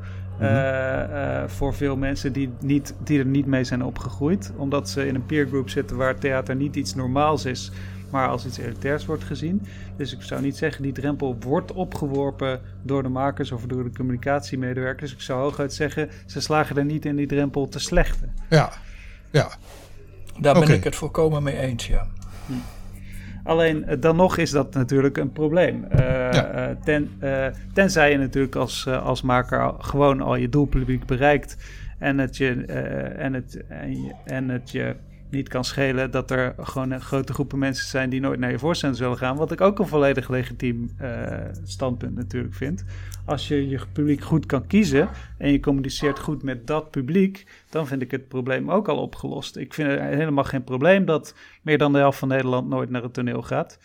-hmm. uh, uh, voor veel mensen die, niet, die er niet mee zijn opgegroeid. Omdat ze in een peergroup zitten waar theater niet iets normaals is, maar als iets elitairs wordt gezien. Dus ik zou niet zeggen die drempel wordt opgeworpen door de makers of door de communicatiemedewerkers. Ik zou hooguit zeggen, ze slagen er niet in die drempel te slechten. Ja, ja. Daar ben ik het volkomen mee eens, ja. Hm. Alleen dan nog is dat natuurlijk een probleem. Uh, ja. ten, uh, tenzij je natuurlijk als, uh, als maker gewoon al je doelpubliek bereikt en het je, en het, en, je, en het je niet kan schelen dat er gewoon grote groepen mensen zijn die nooit naar je voorstelling zullen gaan. Wat ik ook een volledig legitiem standpunt natuurlijk vind als je je publiek goed kan kiezen en je communiceert goed met dat publiek, dan vind ik het probleem ook al opgelost. Ik vind het helemaal geen probleem dat meer dan de helft van Nederland nooit naar het toneel gaat.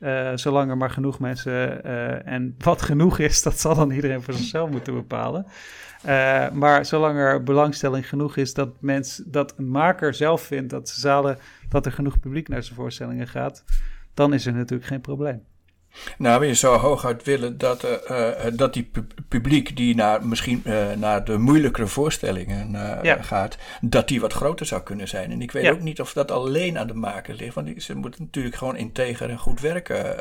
Uh, zolang er maar genoeg mensen uh, en [LAUGHS] wat genoeg is, dat zal dan iedereen voor zichzelf moeten bepalen. Uh, maar zolang er belangstelling genoeg is dat, mens, dat een maker zelf vindt dat, zalen, dat er genoeg publiek naar zijn voorstellingen gaat, dan is er natuurlijk geen probleem. Nou, je zou hooguit willen dat, uh, dat die publiek die naar, misschien uh, naar de moeilijkere voorstellingen ja. gaat, dat die wat groter zou kunnen zijn. En ik weet ja. ook niet of dat alleen aan de maker ligt, want ze moeten natuurlijk gewoon integer en goed werken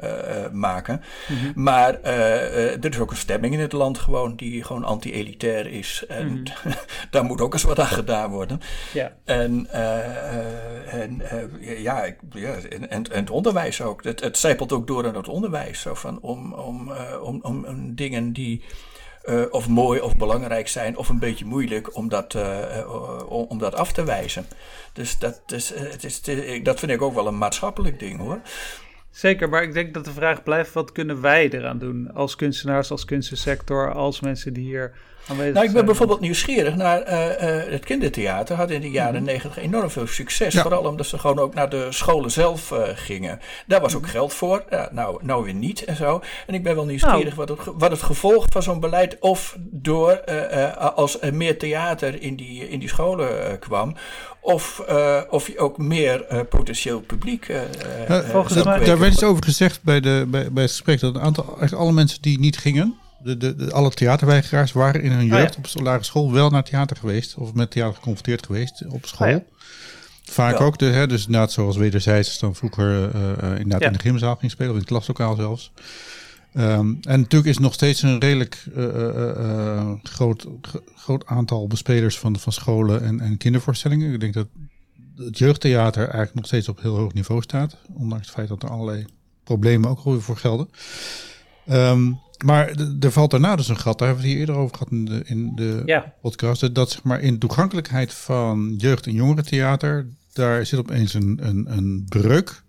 maken. Mm -hmm. Maar er is ook een stemming in het land gewoon die gewoon anti-elitair is. En mm -hmm. [LAUGHS] daar moet ook eens wat aan gedaan worden. Ja. En, en ja, ik, ja en, en, en, het onderwijs ook. Het, het zijpelt ook door in het onderwijs. Zo van om, om, uh, om, om, om, dingen die uh, of mooi of belangrijk zijn, of een beetje moeilijk om dat, om, om, dat af te wijzen. Dus dat, is, het is, dat vind ik ook wel een maatschappelijk ding hoor. Zeker, maar ik denk dat de vraag blijft: wat kunnen wij eraan doen als kunstenaars, als kunstensector, als mensen die hier nou, ik ben bijvoorbeeld nieuwsgierig naar uh, uh, het kindertheater. Had in de jaren mhm. negentig enorm veel succes. Ja. Vooral omdat ze gewoon ook naar de scholen zelf uh, gingen. Daar was ook mhm. geld voor. Ja, nou, nou weer niet en zo. En ik ben wel nieuwsgierig nou. wat, het, wat het gevolg van zo'n beleid. Of door als er meer theater in die, in die scholen kwam. Of, of je ook meer potentieel publiek. volgens mij. Daar werd iets over gezegd bij, de, bij, bij het gesprek. Dat een aantal, eigenlijk alle mensen die niet gingen de, de, de, alle theaterweigeraars waren in hun jeugd oh, ja. op lagere school wel naar theater geweest. Of met theater geconfronteerd geweest op school. Oh, ja. Vaak ook, de, hè, dus inderdaad zoals wederzijds dan vroeger uh, inderdaad in de gymzaal ging spelen. Of in het klaslokaal zelfs. Um, en natuurlijk is nog steeds een redelijk uh, groot, groot aantal bespelers van, van scholen en, en kindervoorstellingen. Ik denk dat het jeugdtheater eigenlijk nog steeds op heel hoog niveau staat. Ondanks het feit dat er allerlei problemen ook voor gelden. Um, maar er valt daarna dus een gat, daar hebben we het hier eerder over gehad in de, in de ja. podcast. Dat zeg maar in toegankelijkheid van jeugd- en jongerentheater, daar zit opeens een, een, een breuk.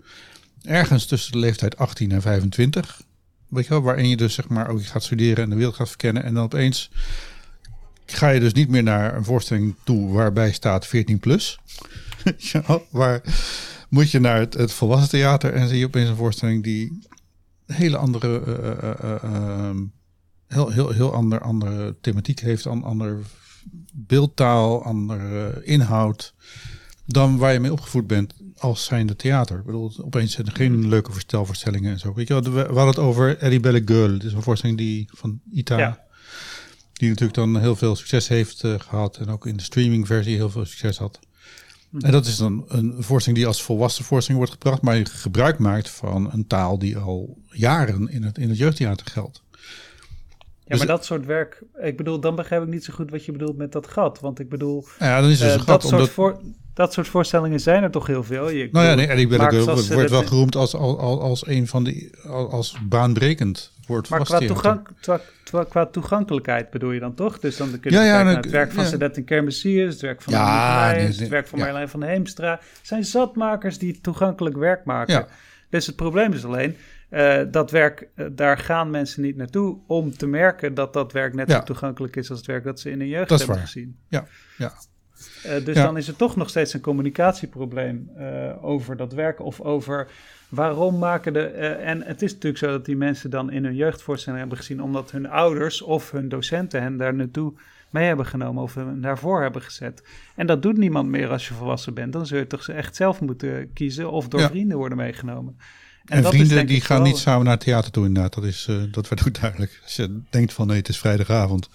Ergens tussen de leeftijd 18 en 25. Weet je wel, waarin je dus zeg maar ook gaat studeren en de wereld gaat verkennen. En dan opeens ga je dus niet meer naar een voorstelling toe waarbij staat 14 plus. [LAUGHS] ja, waar moet je naar het, het volwassen theater en zie je opeens een voorstelling die hele andere, uh, heel, heel, heel ander, andere thematiek heeft, een ander beeldtaal, andere inhoud dan waar je mee opgevoed bent als zijnde theater. Ik bedoel, opeens zijn er geen leuke verstelvoorstellingen en zo. Weet je, we, hadden het over Eddie Belle Gueule. Het is een voorstelling die van Ita, die natuurlijk dan heel veel succes heeft gehad en ook in de streamingversie heel veel succes had. En dat is dan een voorstelling die als volwassen voorstelling wordt gebracht, maar je gebruik maakt van een taal die al jaren in het, in het jeugdtheater geldt. Ja, maar dat soort werk, ik bedoel, dan begrijp ik niet zo goed wat je bedoelt met dat gat. Want ik bedoel, ja, dan is het uh, dat, soort voor, dat soort voorstellingen zijn er toch heel veel. Je, nou ja, nee, en ik ben ook, wordt wel geroemd als, als, als een van die, als baanbrekend wordt Maar qua, toegank, qua, qua, toegankelijkheid bedoel je dan toch? Dus dan kun je ja, ja, naar het werk van ja. Sedet en Kermessiers, het werk van ja, nee, het werk van Marjolein van Heemstra. Zijn zatmakers die toegankelijk werk maken. Dus het probleem is alleen, uh, dat werk, uh, daar gaan mensen niet naartoe om te merken dat dat werk net zo toegankelijk is als het werk dat ze in hun jeugd hebben waar. gezien. Ja, ja. Uh, dus dan is er toch nog steeds een communicatieprobleem over dat werk of over waarom maken de. en het is natuurlijk zo dat die mensen dan in hun jeugdvoorstelling hebben gezien omdat hun ouders of hun docenten hen daar naartoe mee hebben genomen of hen daarvoor hebben gezet. En dat doet niemand meer als je volwassen bent. Dan zul je toch echt zelf moeten kiezen of door vrienden worden meegenomen. En, vrienden die gaan niet samen naar het theater toe inderdaad. Dat, is, uh, dat werd ook duidelijk. Als je denkt van nee, het is vrijdagavond.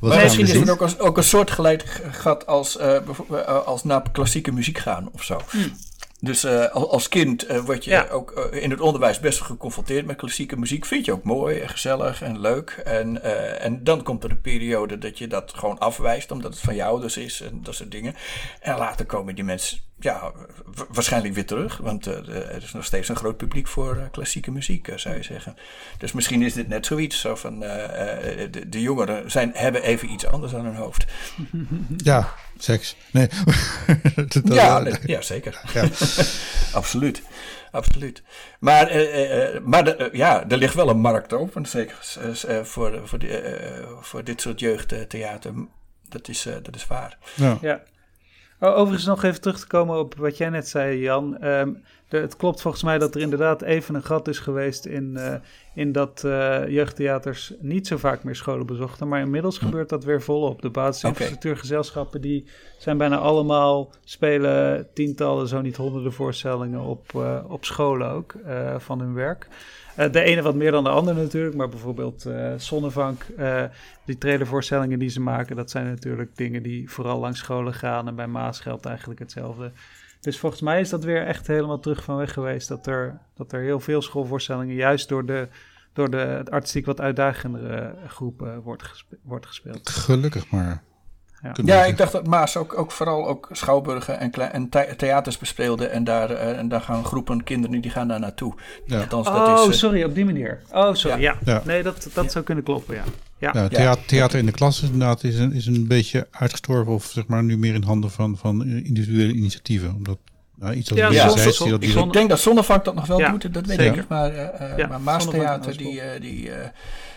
maar misschien is het ook, als, ook een soort geleid gat als, uh, als naar klassieke muziek gaan of zo. Hmm. Dus uh, als kind uh, word je ook uh, in het onderwijs best geconfronteerd met klassieke muziek. Vind je ook mooi en gezellig en leuk. En, en dan komt er een periode dat je dat gewoon afwijst, omdat het van je ouders is en dat soort dingen. En later komen die mensen ja, waarschijnlijk weer terug. Want er is nog steeds een groot publiek voor klassieke muziek, zou je zeggen. Dus misschien is dit net zoiets. Zo van, de, de, jongeren zijn, hebben even iets anders aan hun hoofd. [LAUGHS] Ja, seks. Nee. [LAUGHS] ja, ja, zeker. Ja. [LAUGHS] Absoluut. Absoluut. Maar, uh, uh, maar de, ja, er ligt wel een markt open, zeker voor, voor, voor dit soort jeugdtheater. Dat is, dat is waar. Ja. ja. Oh, overigens nog even terug te komen op wat jij net zei, Jan. Ehm, het klopt volgens mij dat er inderdaad even een gat is geweest in, uh, in dat uh, jeugdtheaters niet zo vaak meer scholen bezochten. Maar inmiddels hm. gebeurt dat weer volop. De basisinfrastructuurgezelschappen die zijn bijna allemaal, spelen tientallen, zo niet honderden voorstellingen op, uh, op scholen ook van hun werk. de ene wat meer dan de andere natuurlijk, maar bijvoorbeeld Zonnevank, die trailervoorstellingen die ze maken, dat zijn natuurlijk dingen die vooral langs scholen gaan. En bij Maas geldt eigenlijk hetzelfde. Dus volgens mij is dat weer echt helemaal terug van weg geweest. Dat er, dat er heel veel schoolvoorstellingen juist door de, door de artistiek wat uitdagendere groepen wordt, wordt gespeeld. Gelukkig maar. Ja, ja ik dacht dat Maas ook, ook vooral ook schouwburgen en, en theaters bespeelde. En daar, uh, en daar gaan groepen kinderen die gaan daar naartoe. Ja. Althans, dat oh, is, uh, sorry, op die manier. Oh, sorry, ja. ja. Nee, dat, dat zou kunnen kloppen, ja. Ja, ja theater, theater, in de klas inderdaad is een, is een beetje uitgestorven. Of zeg maar nu meer in handen van, van individuele initiatieven. Omdat nou, iets als ja, ja, zei, dat ik, denk dat Zonnevak dat nog wel doet, dat weet ik. Maar, uh, maar Maastheater, die, die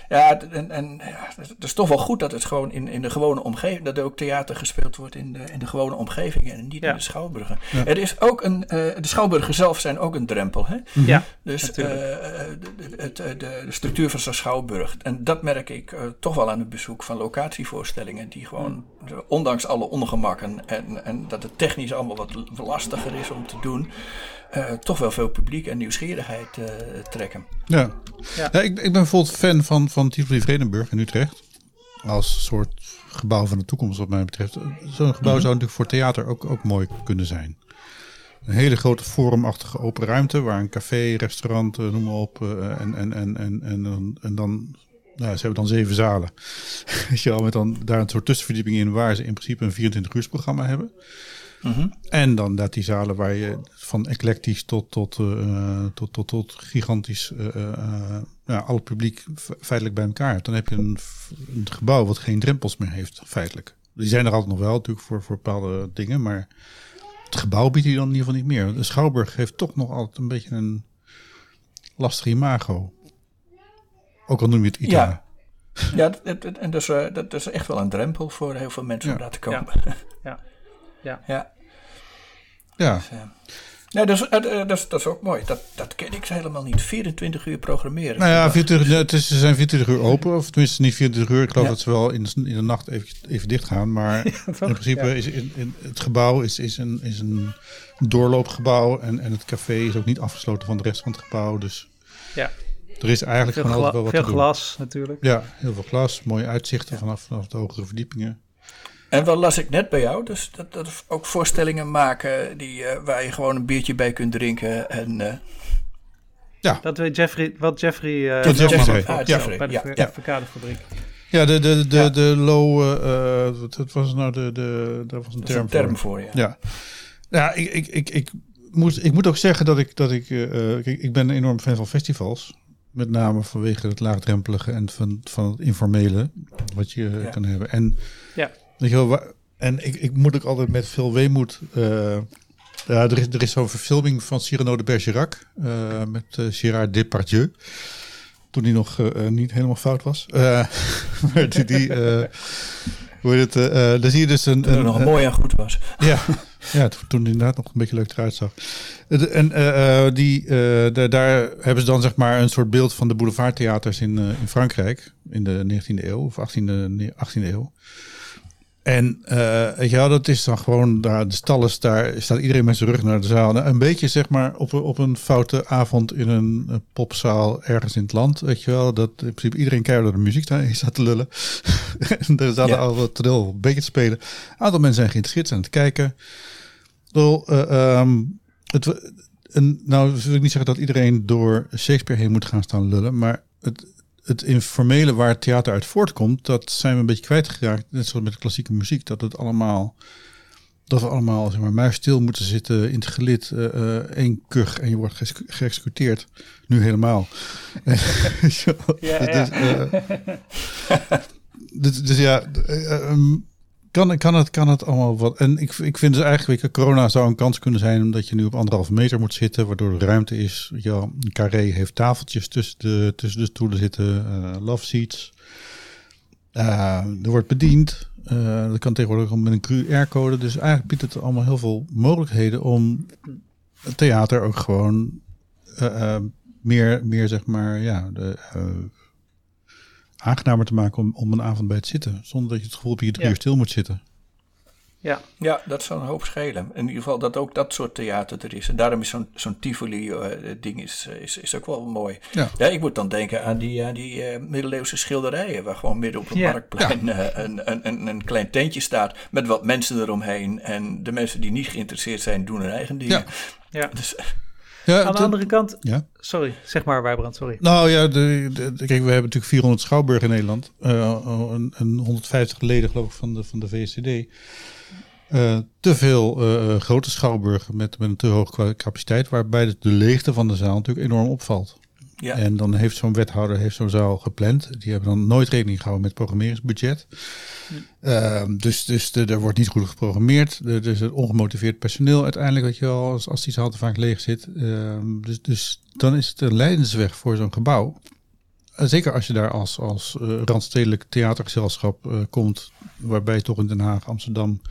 ja, en, en ja, het is toch wel goed dat het gewoon in, in de gewone omgeving, dat er ook theater gespeeld wordt in de, in de gewone omgeving en niet in de schouwburgen. Er is ook een, uh, de schouwburgen zelf zijn ook een drempel. Hè? Ja, dus uh, de, de, de, structuur van zo'n schouwburg. En dat merk ik uh, toch wel aan het bezoek van locatievoorstellingen, die gewoon, ondanks alle ongemakken en, en dat het technisch allemaal wat lastiger is om te doen. Uh, toch wel veel publiek en nieuwsgierigheid uh, trekken. Ja, ja. ja ik, ik, ben bijvoorbeeld fan van, van Tivoli Vredenburg in Utrecht. Als soort gebouw van de toekomst wat mij betreft. Zo'n gebouw mhm. zou natuurlijk voor theater ook, ook mooi kunnen zijn. Een hele grote forumachtige open ruimte waar een café, restaurant, uh, noem maar op. en, en, en, en, en, en dan nou, ze hebben dan zeven zalen. [LAUGHS] Weet je wel, met dan daar een soort tussenverdieping in waar ze in principe een 24 uur programma hebben. Mhm. En dan dat die zalen waar je van eclectisch tot, tot, uh, tot, tot, tot gigantisch uh, uh, ja, al het publiek feitelijk bij elkaar hebt. Dan heb je een, een, gebouw wat geen drempels meer heeft, feitelijk. Die zijn er altijd nog wel natuurlijk voor, voor bepaalde dingen, maar het gebouw biedt die dan in ieder geval niet meer. De Schouwburg heeft toch nog altijd een beetje een lastig imago. Ook al noem je het ITA. Ja. Ja, en dat is, dat is echt wel een drempel voor heel veel mensen om daar te komen. Ja. ja. Ja. Ja. ja. Dus, uh, nee, dat, is, uh, dat, is, dat is ook mooi. Dat, dat ken ik helemaal niet. 24 uur programmeren. Nou ja, 24, het is, ze zijn 24 uur open. Of tenminste niet 24 uur. Ik geloof dat ze wel in de, in de nacht even, even dicht gaan. Maar [LAUGHS] ja, in principe ja. is in, in, het gebouw is, is, een, is een doorloopgebouw. En, en het café is ook niet afgesloten van de rest van het gebouw. Dus ja. er is eigenlijk veel gewoon altijd wel wat veel te doen. glas natuurlijk. Ja, heel veel glas. Mooie uitzichten vanaf, vanaf de hogere verdiepingen. En wat las ik net bij jou, dus dat, dat ook voorstellingen maken die, uh, waar je gewoon een biertje bij kunt drinken. En, uh... Ja. Dat weet Jeffrey, wat Jeffrey... Uh, wat Jeffrey, ah, Jeffrey. Bij de ja. ja. Ja, de, de, de, de low... Uh, wat was nou de... de dat was een term, een term voor. ja. Ja, ja ik, ik, ik, ik, moet, ik moet ook zeggen dat ik... Dat ik, uh, ik, ik ben een enorm fan van festivals. Met name vanwege het laagdrempelige en van, van het informele. Wat je ja. kan hebben. En, ja. Weet je wel, en ik, ik moet ook altijd met veel weemoed... Uh, ja, er is, er is zo'n verfilming van Cyrano de Bergerac uh, met uh, Gérard Depardieu. Toen hij nog niet helemaal fout was. [LAUGHS] maar die, die hoe heet het, daar zie je dus een... Toen een, nog een mooi en goed was. Ja, ja toen, toen inderdaad nog een beetje leuk eruit zag. En die, daar, daar hebben ze dan zeg maar een soort beeld van de boulevardtheaters in, in Frankrijk. In de 19e eeuw of 18e, 18e eeuw. En uh, je wel, dat is dan gewoon, daar, de stal daar staat iedereen met zijn rug naar de zaal. Nou, een beetje zeg maar op, op een foute avond in een, popzaal ergens in het land. Weet je wel, dat in principe iedereen keihard de muziek staat te lullen. en [LAUGHS] er zaten ja. al wat toneel een beetje te spelen. Een aantal mensen zijn geïnteresseerd, aan het kijken. Door, uh, um, het, en, nou wil ik niet zeggen dat iedereen door Shakespeare heen moet gaan staan lullen. Maar het, het informele waar het theater uit voortkomt, dat zijn we een beetje kwijtgeraakt. Net zoals met de klassieke muziek, dat het allemaal. Dat we allemaal zeg maar, muisstil moeten zitten in het gelid. Uh, uh, één kuch en je wordt geëxecuteerd. Nu helemaal. [LAUGHS] ja, dus, uh, [LAUGHS] dus, dus, ja, um, kan, kan, het, kan het allemaal wat. En ik, ik vind dus eigenlijk, corona zou een kans kunnen zijn omdat je nu op anderhalve meter moet zitten, waardoor er ruimte is. Ja, een carré heeft tafeltjes tussen de, tussen de stoelen zitten, uh, love seats. Uh, er wordt bediend. Uh, dat kan tegenwoordig met een QR-code. Dus eigenlijk biedt het allemaal heel veel mogelijkheden om het theater ook gewoon meer, meer zeg maar, ja, de, aangenamer te maken om, om een avond bij te zitten. Zonder dat je het gevoel hebt dat je drie uur stil moet zitten. Ja. ja, dat zou een hoop schelen. In ieder geval dat ook dat soort theater er is. En daarom is zo'n zo'n Tivoli-ding uh, is, is, is ook wel mooi. Ja. ja, ik moet dan denken aan die, uh, die uh, middeleeuwse schilderijen... waar gewoon midden op een ja. marktplein ja. een, een, een, een, klein tentje staat... met wat mensen eromheen. En de mensen die niet geïnteresseerd zijn, doen hun eigen dingen. Ja. Dus, ja, Aan de andere kant, ja? sorry, zeg maar Wijbrand, sorry. Nou ja, de, de, kijk, we hebben natuurlijk 400 schouwburgen in Nederland. Uh, en, 150 leden geloof ik van de, van de VCD. Uh, te veel uh, grote schouwburgen met, met een te hoge capaciteit, waarbij de, de leegte van de zaal natuurlijk enorm opvalt. Ja. En dan heeft zo'n wethouder heeft zo'n zaal gepland. Die hebben dan nooit rekening gehouden met programmeringsbudget. Uh, dus dus de, er wordt niet goed geprogrammeerd. Er is het ongemotiveerd personeel uiteindelijk, weet je wel, als, als die zaal te vaak leeg zit. Uh, dus, dus dan is het een leidensweg voor zo'n gebouw. Uh, zeker als je daar als, als uh, randstedelijk theatergezelschap uh, komt, waarbij je toch in Den Haag, Amsterdam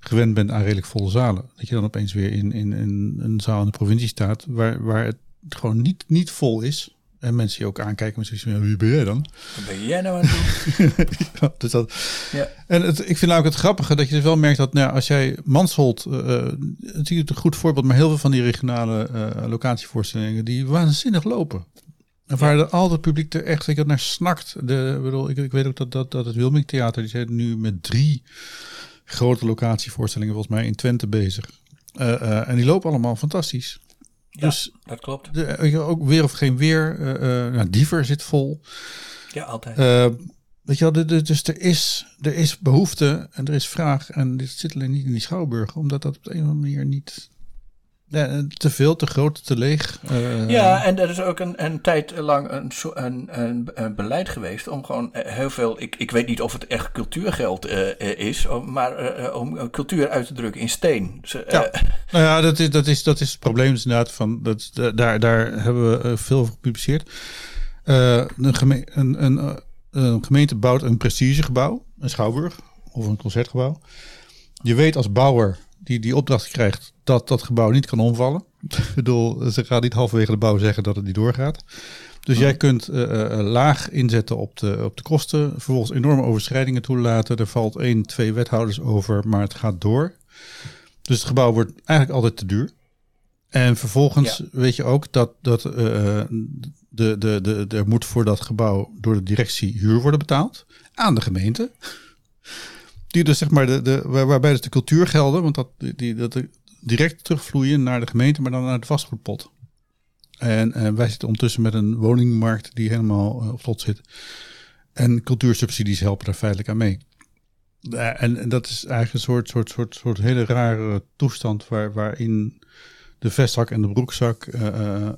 gewend bent aan redelijk volle zalen. Dat je dan opeens weer in, in, in een zaal in de provincie staat, waar, waar het gewoon niet, niet vol is. En mensen je ook aankijken met zoiets wie ben jij dan? Wat ben jij nou aan het doen? [LAUGHS] dus dat, ja. En het, ik vind ook het grappige dat je dus wel merkt dat nou, als jij Mansholt, uh, het is een goed voorbeeld, maar heel veel van die regionale uh, locatievoorstellingen, die waanzinnig lopen. En waar ja. al het publiek er echt ik, naar snakt. De, bedoel, ik, ik weet ook dat, dat, dat het Wilming Theater, die zijn nu met drie grote locatievoorstellingen volgens mij in Twente bezig. Uh, en die lopen allemaal fantastisch. Ja, dus dat klopt. De, ook weer of geen weer. Uh, uh, nou, Diever zit vol. Ja, altijd. Uh, weet je wel, dus er is, er is behoefte en er is vraag. En dit zit alleen niet in die schouwburg, omdat dat op de een of andere manier niet te veel, te groot, te leeg. Uh, ja, en er is ook een, een tijd lang een, een, een, beleid geweest om gewoon heel veel. Ik, ik weet niet of het echt cultuurgeld uh, is, maar uh, om cultuur uit te drukken in steen. Dus, ja. [LAUGHS] nou ja, dat is, dat, is, dat is het probleem dus inderdaad. Van, dat, daar, daar hebben we veel over gepubliceerd. een, geme een, een, een gemeente bouwt een prestigegebouw, een schouwburg of een concertgebouw. Je weet als bouwer die die opdracht krijgt dat dat gebouw niet kan omvallen. [LAUGHS] Ik bedoel, ze gaan niet halverwege de bouw zeggen dat het niet doorgaat. Dus jij kunt uh, uh, laag inzetten op de, op de kosten, vervolgens enorme overschrijdingen toelaten. Er valt één, twee wethouders over, maar het gaat door. Dus het gebouw wordt eigenlijk altijd te duur. En vervolgens ja. weet je ook dat, dat uh, de, de, de, er moet voor dat gebouw door de directie huur worden betaald aan de gemeente. Die dus zeg maar de, de, waarbij dus de cultuurgelden, want dat, die, dat direct terugvloeien naar de gemeente, maar dan naar de vastgoedpot. En wij zitten ondertussen met een woningmarkt die helemaal op slot zit. En cultuursubsidies helpen daar feitelijk aan mee. En, en, dat is eigenlijk een soort, soort, soort, soort hele rare toestand waar, waarin de vestzak en de broekzak uh,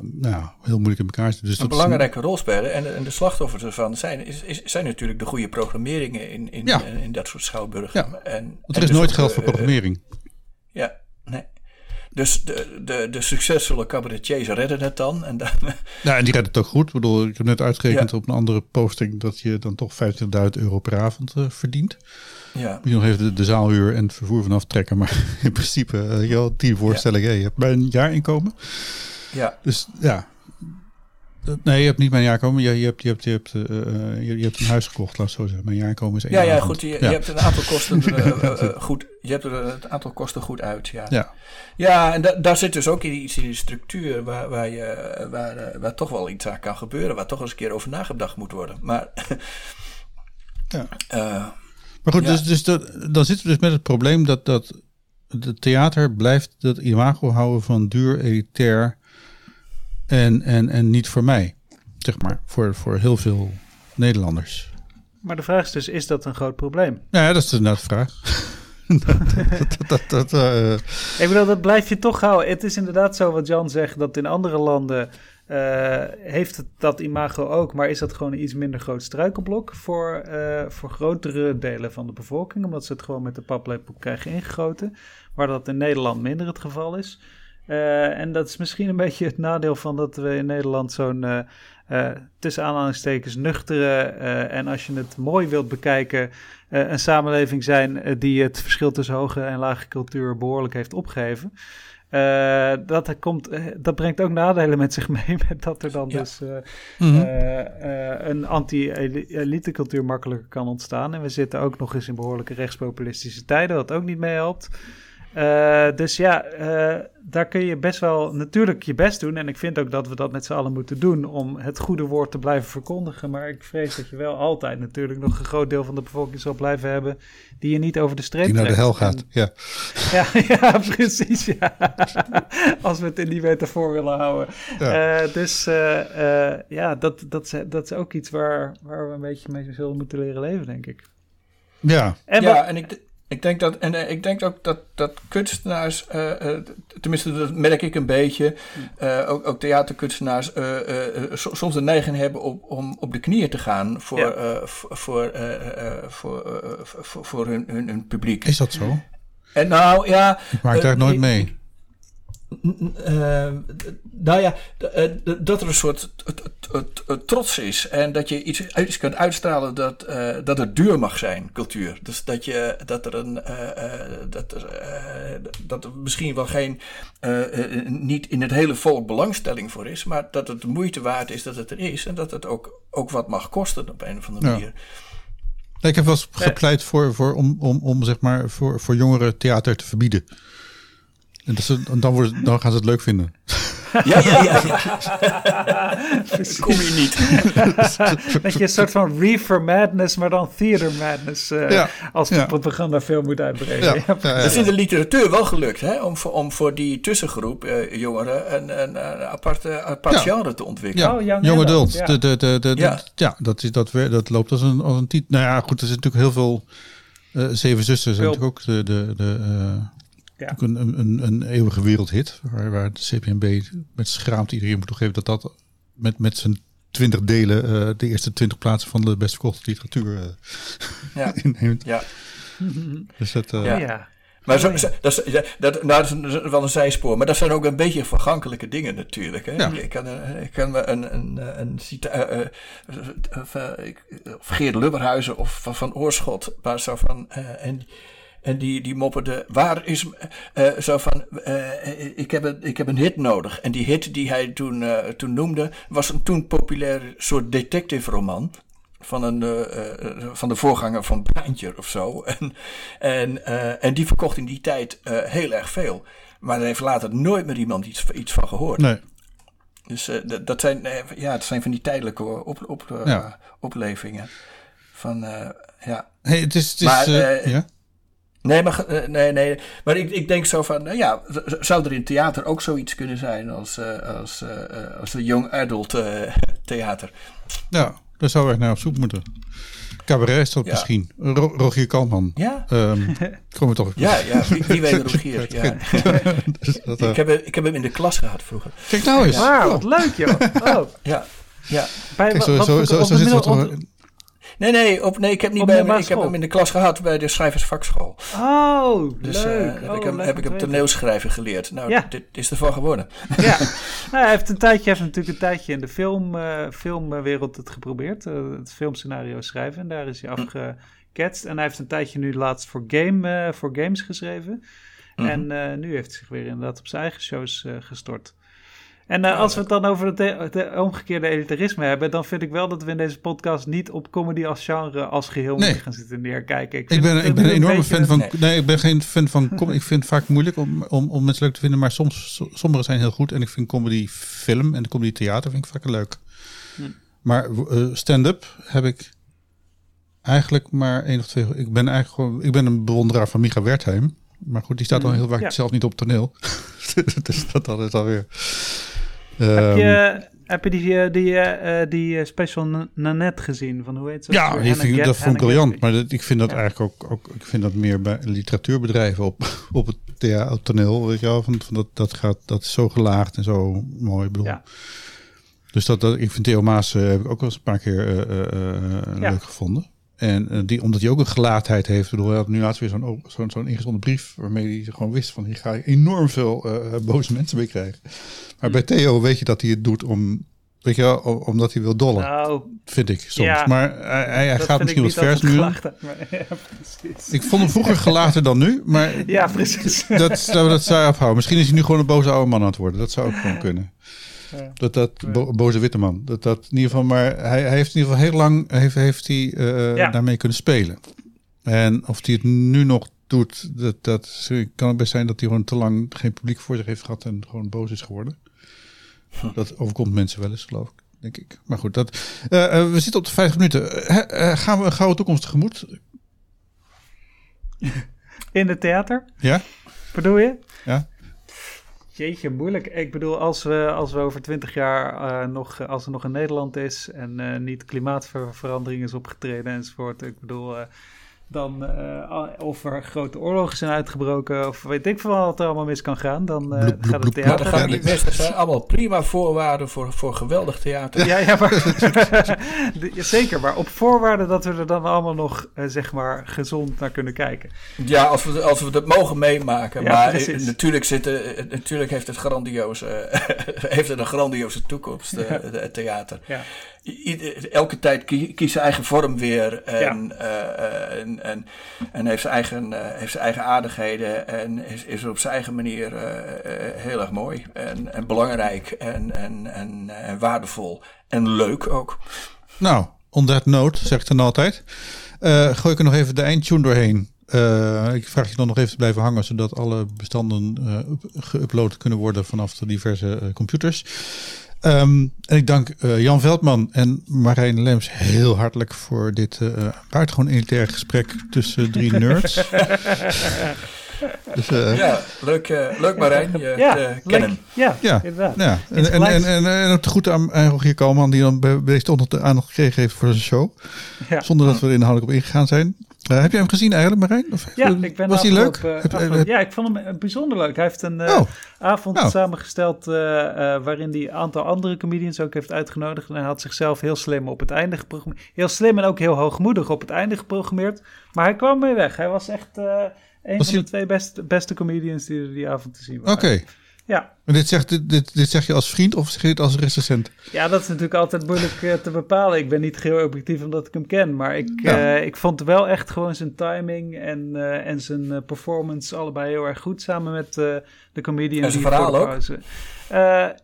nou, heel moeilijk in elkaar zitten. Dus een belangrijke rol spelen. En, en, de slachtoffers ervan zijn, is, is, zijn natuurlijk de goede programmeringen in, in, in, dat soort schouwburgen. Ja. En, Want er is dus nooit geld voor programmering. ja, nee. Dus de, de, de succesvolle cabaretiers redden het dan. En dan [LAUGHS] ja, en die redden het ook goed. Ik bedoel, ik heb net uitgerekend op een andere posting dat je dan toch 50.000 euro per avond uh, verdient. Ja. Moet je nog even de, de, zaalhuur en het vervoer vanaf trekken. Maar [LAUGHS] in principe, uh, je die voorstelling, ja. je hebt bij een jaarinkomen. Ja. Dus ja, Nee, je hebt niet mijn jaarkomen. Je, je, hebt, je, hebt, je, hebt, uh, je, je, hebt een huis gekocht, laat zo zeggen. Mijn jaarkomen is één Ja, ja goed. Je, je hebt een aantal [LAUGHS] kosten uh, goed. Je hebt er het aantal kosten goed uit. Ja, ja. ja en da, daar zit dus ook iets in die structuur waar, waar, je, waar, waar toch wel iets aan kan gebeuren. Waar toch eens een keer over nagedacht moet worden. Maar. [LAUGHS] ja. maar goed, dus, dus dat, dan zitten we dus met het probleem dat, dat het theater blijft dat imago houden van duur, elitair en, en, en niet voor mij, zeg maar, voor, voor heel veel Nederlanders. Maar de vraag is dus, is dat een groot probleem? Ja, dat is inderdaad de vraag. [LAUGHS] dat, dat, dat, uh... Ik bedoel, dat blijf je toch houden. Het is inderdaad zo wat Jan zegt, dat in andere landen uh, heeft het dat imago ook, maar is dat gewoon een iets minder groot struikelblok voor, uh, voor grotere delen van de bevolking, omdat ze het gewoon met de paplepel krijgen ingegoten, waar dat in Nederland minder het geval is. Uh, en dat is misschien een beetje het nadeel van dat we in Nederland zo'n uh, uh, tussen aanhalingstekens nuchtere en als je het mooi wilt bekijken, een samenleving zijn die het verschil tussen hoge en lage cultuur behoorlijk heeft opgegeven. dat, komt, dat brengt ook nadelen met zich mee, [LAUGHS] met dat er dan dus mm een anti-elite cultuur makkelijker kan ontstaan. En we zitten ook nog eens in behoorlijke rechtspopulistische tijden, wat ook niet meehelpt. Uh, dus ja, uh, daar kun je best wel natuurlijk je best doen. En ik vind ook dat we dat met z'n allen moeten doen om het goede woord te blijven verkondigen. Maar ik vrees dat je wel altijd natuurlijk nog een groot deel van de bevolking zal blijven hebben die je niet over de streep Die naar de hel gaat, ja. ja. [LAUGHS] Ja, precies, ja. Als we het in die metafoor willen houden. Ja. Uh, dus ja, dat, dat, dat is ook iets waar, waar we een beetje mee zullen moeten leren leven, denk ik. Ja, en, ja, en ik... Ik denk dat, en uh, ik denk ook dat, dat kunstenaars, uh, uh, tenminste dat merk ik een beetje, ook, ook theaterkunstenaars, soms de neiging hebben op, om op de knieën te gaan voor, ja. voor, voor, voor, voor hun, hun, hun, publiek. Is dat zo? En nou ja. Ik maak daar nooit mee. Uh, nou ja, eh, dat er een soort trots is en dat je iets, iets kunt uitstralen dat, dat het duur mag zijn, cultuur. Dus dat, je, dat er een, dat, er, dat er misschien wel geen, niet in het hele volk belangstelling voor is, maar dat het de moeite waard is dat het er is en dat het ook, ook wat mag kosten op een of andere manier. Ja. ik heb wel eens gepleit voor, voor, om, om, om zeg maar, voor, voor jongeren theater te verbieden. En, dan, dan gaan ze het leuk vinden. [LAUGHS] Ja, ja, ja. [LAUGHS] ja. kom je niet. [LAUGHS] dat je een soort van reefer madness, maar dan theater madness uh, ja, als ja. propagandafilm moet uitbrengen. Ja, Dat is in de literatuur wel gelukt, hè? Om, voor, om voor die tussengroep uh, jongeren een, een, een aparte, apart genre te ontwikkelen. Ja, oh, Young adult. De, de, de, de, ja. ja, dat, is, dat, dat loopt als een, als een titel. Nou ja, goed, er zit natuurlijk heel veel... Uh, Zeven Zusters zijn natuurlijk ook de... de, de ja. Ook een, een, een eeuwige wereldhit. Waar, waar de CPMB met schaamte iedereen moet toegeven dat dat met, met zijn twintig delen uh, de eerste twintig plaatsen van de best verkochte literatuur uh, ja. [LAUGHS] inneemt. Ja. Dus dat, uh, ja. ja. Maar zo, dat, is, dat, nou, dat is wel een zijspoor. Maar dat zijn ook een beetje vergankelijke dingen natuurlijk. Hè? Ja. Ik kan, ik kan me een, een, een, uh, of Geert Lubberhuizen of van, van Oorschot. Waar zo van, en en die, die mopperde, waar is, uh, zo van, uh, ik, heb een, ik heb een hit nodig. En die hit die hij toen, uh, toen noemde, was een toen populair soort detective roman. Van, een, van de voorganger van Braantje of zo. [LAUGHS] En, en, en die verkocht in die tijd heel erg veel. Maar daar heeft later nooit meer iemand iets, iets van gehoord. Nee. Dus dat, zijn, ja, dat zijn van die tijdelijke op, op, oplevingen. Van, ja. Hey, het is, het is, maar, ja? Nee, maar, eh, nee, nee. maar ik, ik denk zo van, nou ja, zou er in theater ook zoiets kunnen zijn als, uh, als, uh, als een young adult [LAUGHS] theater? Ja, daar zou ik naar op zoek moeten. Cabaret is dat misschien. Ro Rogier Kalman. Ja. Um, [LAUGHS] kom toch. Ja, ja. Wie, wie weet [LAUGHS] Rogier. Ja. dus dat, ik, heb, ik heb hem in de klas gehad vroeger. Kijk nou eens. Wat leuk joh. Oh. Ja. ja. Bij, Kijk, zo, wat, zo, zo, zo zit het Nee, nee, op, nee ik, heb, niet bij hem, ik heb hem in de klas gehad bij de schrijversvakschool. Oh, dus, leuk. Uh, heb, oh, ik hem, heb ik hem toneelschrijven geleerd. Nou, ja. dit is ervan geworden. [LAUGHS] Ja, nou, hij heeft een tijdje, heeft natuurlijk een tijdje in de film, uh, filmwereld het geprobeerd. Uh, het filmscenario schrijven. En daar is hij afgeketst. En hij heeft een tijdje nu laatst voor, game, voor games geschreven. Mm -hmm. En nu heeft hij zich weer inderdaad op zijn eigen shows gestort. En uh, als we het dan over het omgekeerde elitarisme hebben, dan vind ik wel dat we in deze podcast niet op comedy als genre als geheel nee. moeten gaan zitten neerkijken. Ik, ik ben, ik ben een enorme beetje... fan van. Nee. nee. ik ben geen fan van. [LAUGHS] ik vind het vaak moeilijk om, om, om mensen leuk te vinden, maar soms, sommige zijn heel goed. En ik vind comedy film en de comedy theater vind ik vaak leuk. Hm. Maar uh, stand-up heb ik eigenlijk maar één of twee. Ik ben eigenlijk gewoon. Ik ben een bewonderaar van Micha Wertheim. Maar goed, die staat dan hm. heel vaak ja. zelf niet op toneel. [LAUGHS] dus dat, dat is alweer heb, je, ehm, heb je die, eh, die, uh, die special Nanette gezien? Van, hoe heet ze? Ja, die vind, dat vond ik briljant. Maar dat, ik vind dat ja. eigenlijk ook, ook, ik vind dat meer bij literatuurbedrijven op, [LAUGHS] op het theater, toneel, weet je wel, van, van dat, dat, gaat, dat is zo gelaagd en zo mooi. Bedoel. Ja. Dus dat, dat, ik vind Theo Maas uh, heb ik ook wel eens een paar keer uh, ja. leuk gevonden. En uh, die, omdat hij ook een gelaatheid heeft. Bedoel, hij had nu laatst weer zo'n zo'n zo'n ingezonden brief. waarmee hij gewoon wist: van hier ga je enorm veel uh, boze mensen mee krijgen. Maar bij Theo weet je dat hij het doet om. Weet je wel, omdat hij wil dollen. Nou, vind ik soms. Ja, maar hij, hij gaat misschien wat vers nu. [LAUGHS] ja, ik vond hem vroeger gelaagder dan nu. Maar [LAUGHS] ja, precies. Dat, dat, dat zou je afhouden. Misschien is hij nu gewoon een boze oude man aan het worden. Dat zou ook gewoon [LAUGHS] kunnen. Dat dat bo boze witte man. Dat dat in ieder geval, maar hij, hij heeft in ieder geval heel lang heeft, heeft hij, uh, ja. daarmee kunnen spelen. En of hij het nu nog doet, dat, dat kan het best zijn dat hij gewoon te lang geen publiek voor zich heeft gehad en gewoon boos is geworden. Dat overkomt mensen wel eens, geloof ik, denk ik. Maar goed, dat, uh, uh, we zitten op de 50 minuten. gaan we een gouden toekomst tegemoet? In het theater? Ja. Bedoel je? Ja. Jeetje, moeilijk. Ik bedoel, als we, als we over twintig jaar uh, nog, als er nog in Nederland is en uh, niet klimaatverandering is opgetreden enzovoort. Ik bedoel, dan, uh, of er grote oorlogen zijn uitgebroken, of weet ik veel wat er allemaal mis kan gaan, dan uh, bloep, gaat het theater... Maar gaat niet mis, dat zijn allemaal prima voorwaarden voor, voor geweldig theater. Ja, ja, maar, [LAUGHS] zeker, maar op voorwaarde dat we er dan allemaal nog, uh, zeg maar, gezond naar kunnen kijken. Ja, als we, als we dat mogen meemaken, ja, maar natuurlijk, zitten, natuurlijk heeft het grandioze, [LAUGHS] heeft het een grandioze toekomst, ja. het theater. Ja elke tijd kiest zijn eigen vorm weer. En, ja. uh, en, en, en, heeft, zijn eigen, uh, heeft zijn eigen aardigheden. En is, is op zijn eigen manier uh, heel erg mooi. En, en belangrijk. En, en, en, en, waardevol. En leuk ook. Nou, on that note, zeg ik dan altijd. gooi ik er nog even de eindtune doorheen. ik vraag je dan nog even te blijven hangen, zodat alle bestanden geüpload kunnen worden vanaf de diverse computers. Um, en ik dank uh, Jan Veldman en Marijn Lems heel hartelijk voor dit uh, buitengewoon elitair gesprek tussen drie [LAUGHS] nerds. dus, uh, ja, leuk, leuk Marijn, je ja, kennen. Ja, ja, inderdaad. Ja. En, en, en, en, en ook te goed aan, aan Rogier Kalman, die dan bij deze toch nog de aandacht gekregen heeft voor zijn show. Ja. Zonder dat we er inhoudelijk op ingegaan zijn. Uh, heb je hem gezien eigenlijk, Marijn? Of, ja, ik ben was hij leuk? Uh, ja, ik vond hem bijzonder leuk. Hij heeft een uh, oh. avond oh. samengesteld waarin hij een aantal andere comedians ook heeft uitgenodigd. En hij had zichzelf heel slim op het einde geprogrammeerd. Heel slim en ook heel hoogmoedig op het einde geprogrammeerd. Maar hij kwam mee weg. Hij was echt een was van de twee beste, beste comedians die er die avond te zien waren. Oké. Ja. Maar dit, zegt, dit, dit zeg je als vriend of zeg je het als recensent? Ja, dat is natuurlijk altijd moeilijk uh, te bepalen. Ik ben niet heel objectief omdat ik hem ken. Maar ik, ja. uh, ik vond wel echt gewoon zijn timing en, uh, en zijn performance allebei heel erg goed. Samen met de comedian. En zijn verhaal ook?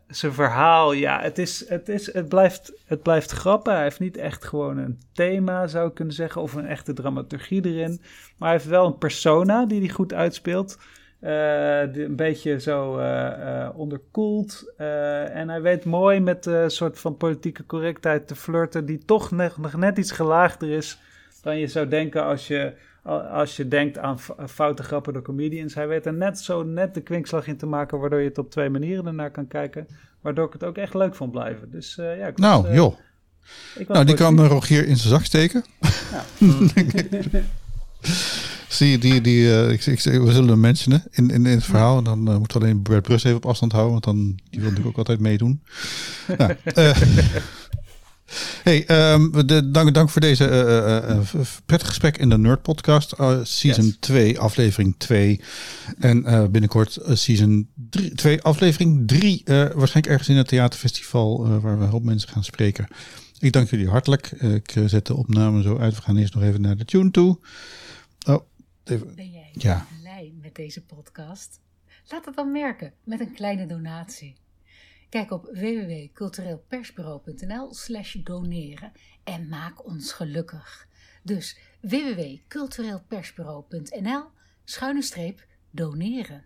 zijn verhaal, ja. Het, is, het, is, het, blijft, het blijft grappig. Hij heeft niet echt gewoon een thema, zou ik kunnen zeggen. Of een echte dramaturgie erin. Maar hij heeft wel een persona die hij goed uitspeelt. Uh, een beetje zo uh, uh, onderkoeld. en hij weet mooi met een soort van politieke correctheid te flirten, die toch nog net iets gelaagder is dan je zou denken als je, als je denkt aan foute grappen door comedians. Hij weet er net zo net de kwinkslag in te maken, waardoor je het op twee manieren ernaar kan kijken. Waardoor ik het ook echt leuk vond blijven. Dus uh, ja, ik Nou, uh, joh. Nou, die kan Rogier in zijn zak steken. Ja. [LAUGHS] [LAUGHS] Zie je, die, die, uh, ik, ik, we zullen hem mentionen in, in, in het verhaal. En dan uh, moeten we alleen Bert Brus even op afstand houden, want dan, die wil natuurlijk ook altijd meedoen. [LAUGHS] nou, uh, hey, um, de, dank, dank voor deze prettige gesprek in de Nerd Podcast. season 2, aflevering 2. En binnenkort season 2, aflevering 3. waarschijnlijk ergens in het theaterfestival waar we een hoop mensen gaan spreken. Ik dank jullie hartelijk. ik zet de opname zo uit. We gaan eerst nog even naar de tune toe. Oh. Ben jij ja. blij met deze podcast? Laat het dan merken met een kleine donatie. Kijk op www.cultureelpersbureau.nl slash doneren en maak ons gelukkig. Dus www.cultureelpersbureau.nl schuine streep doneren.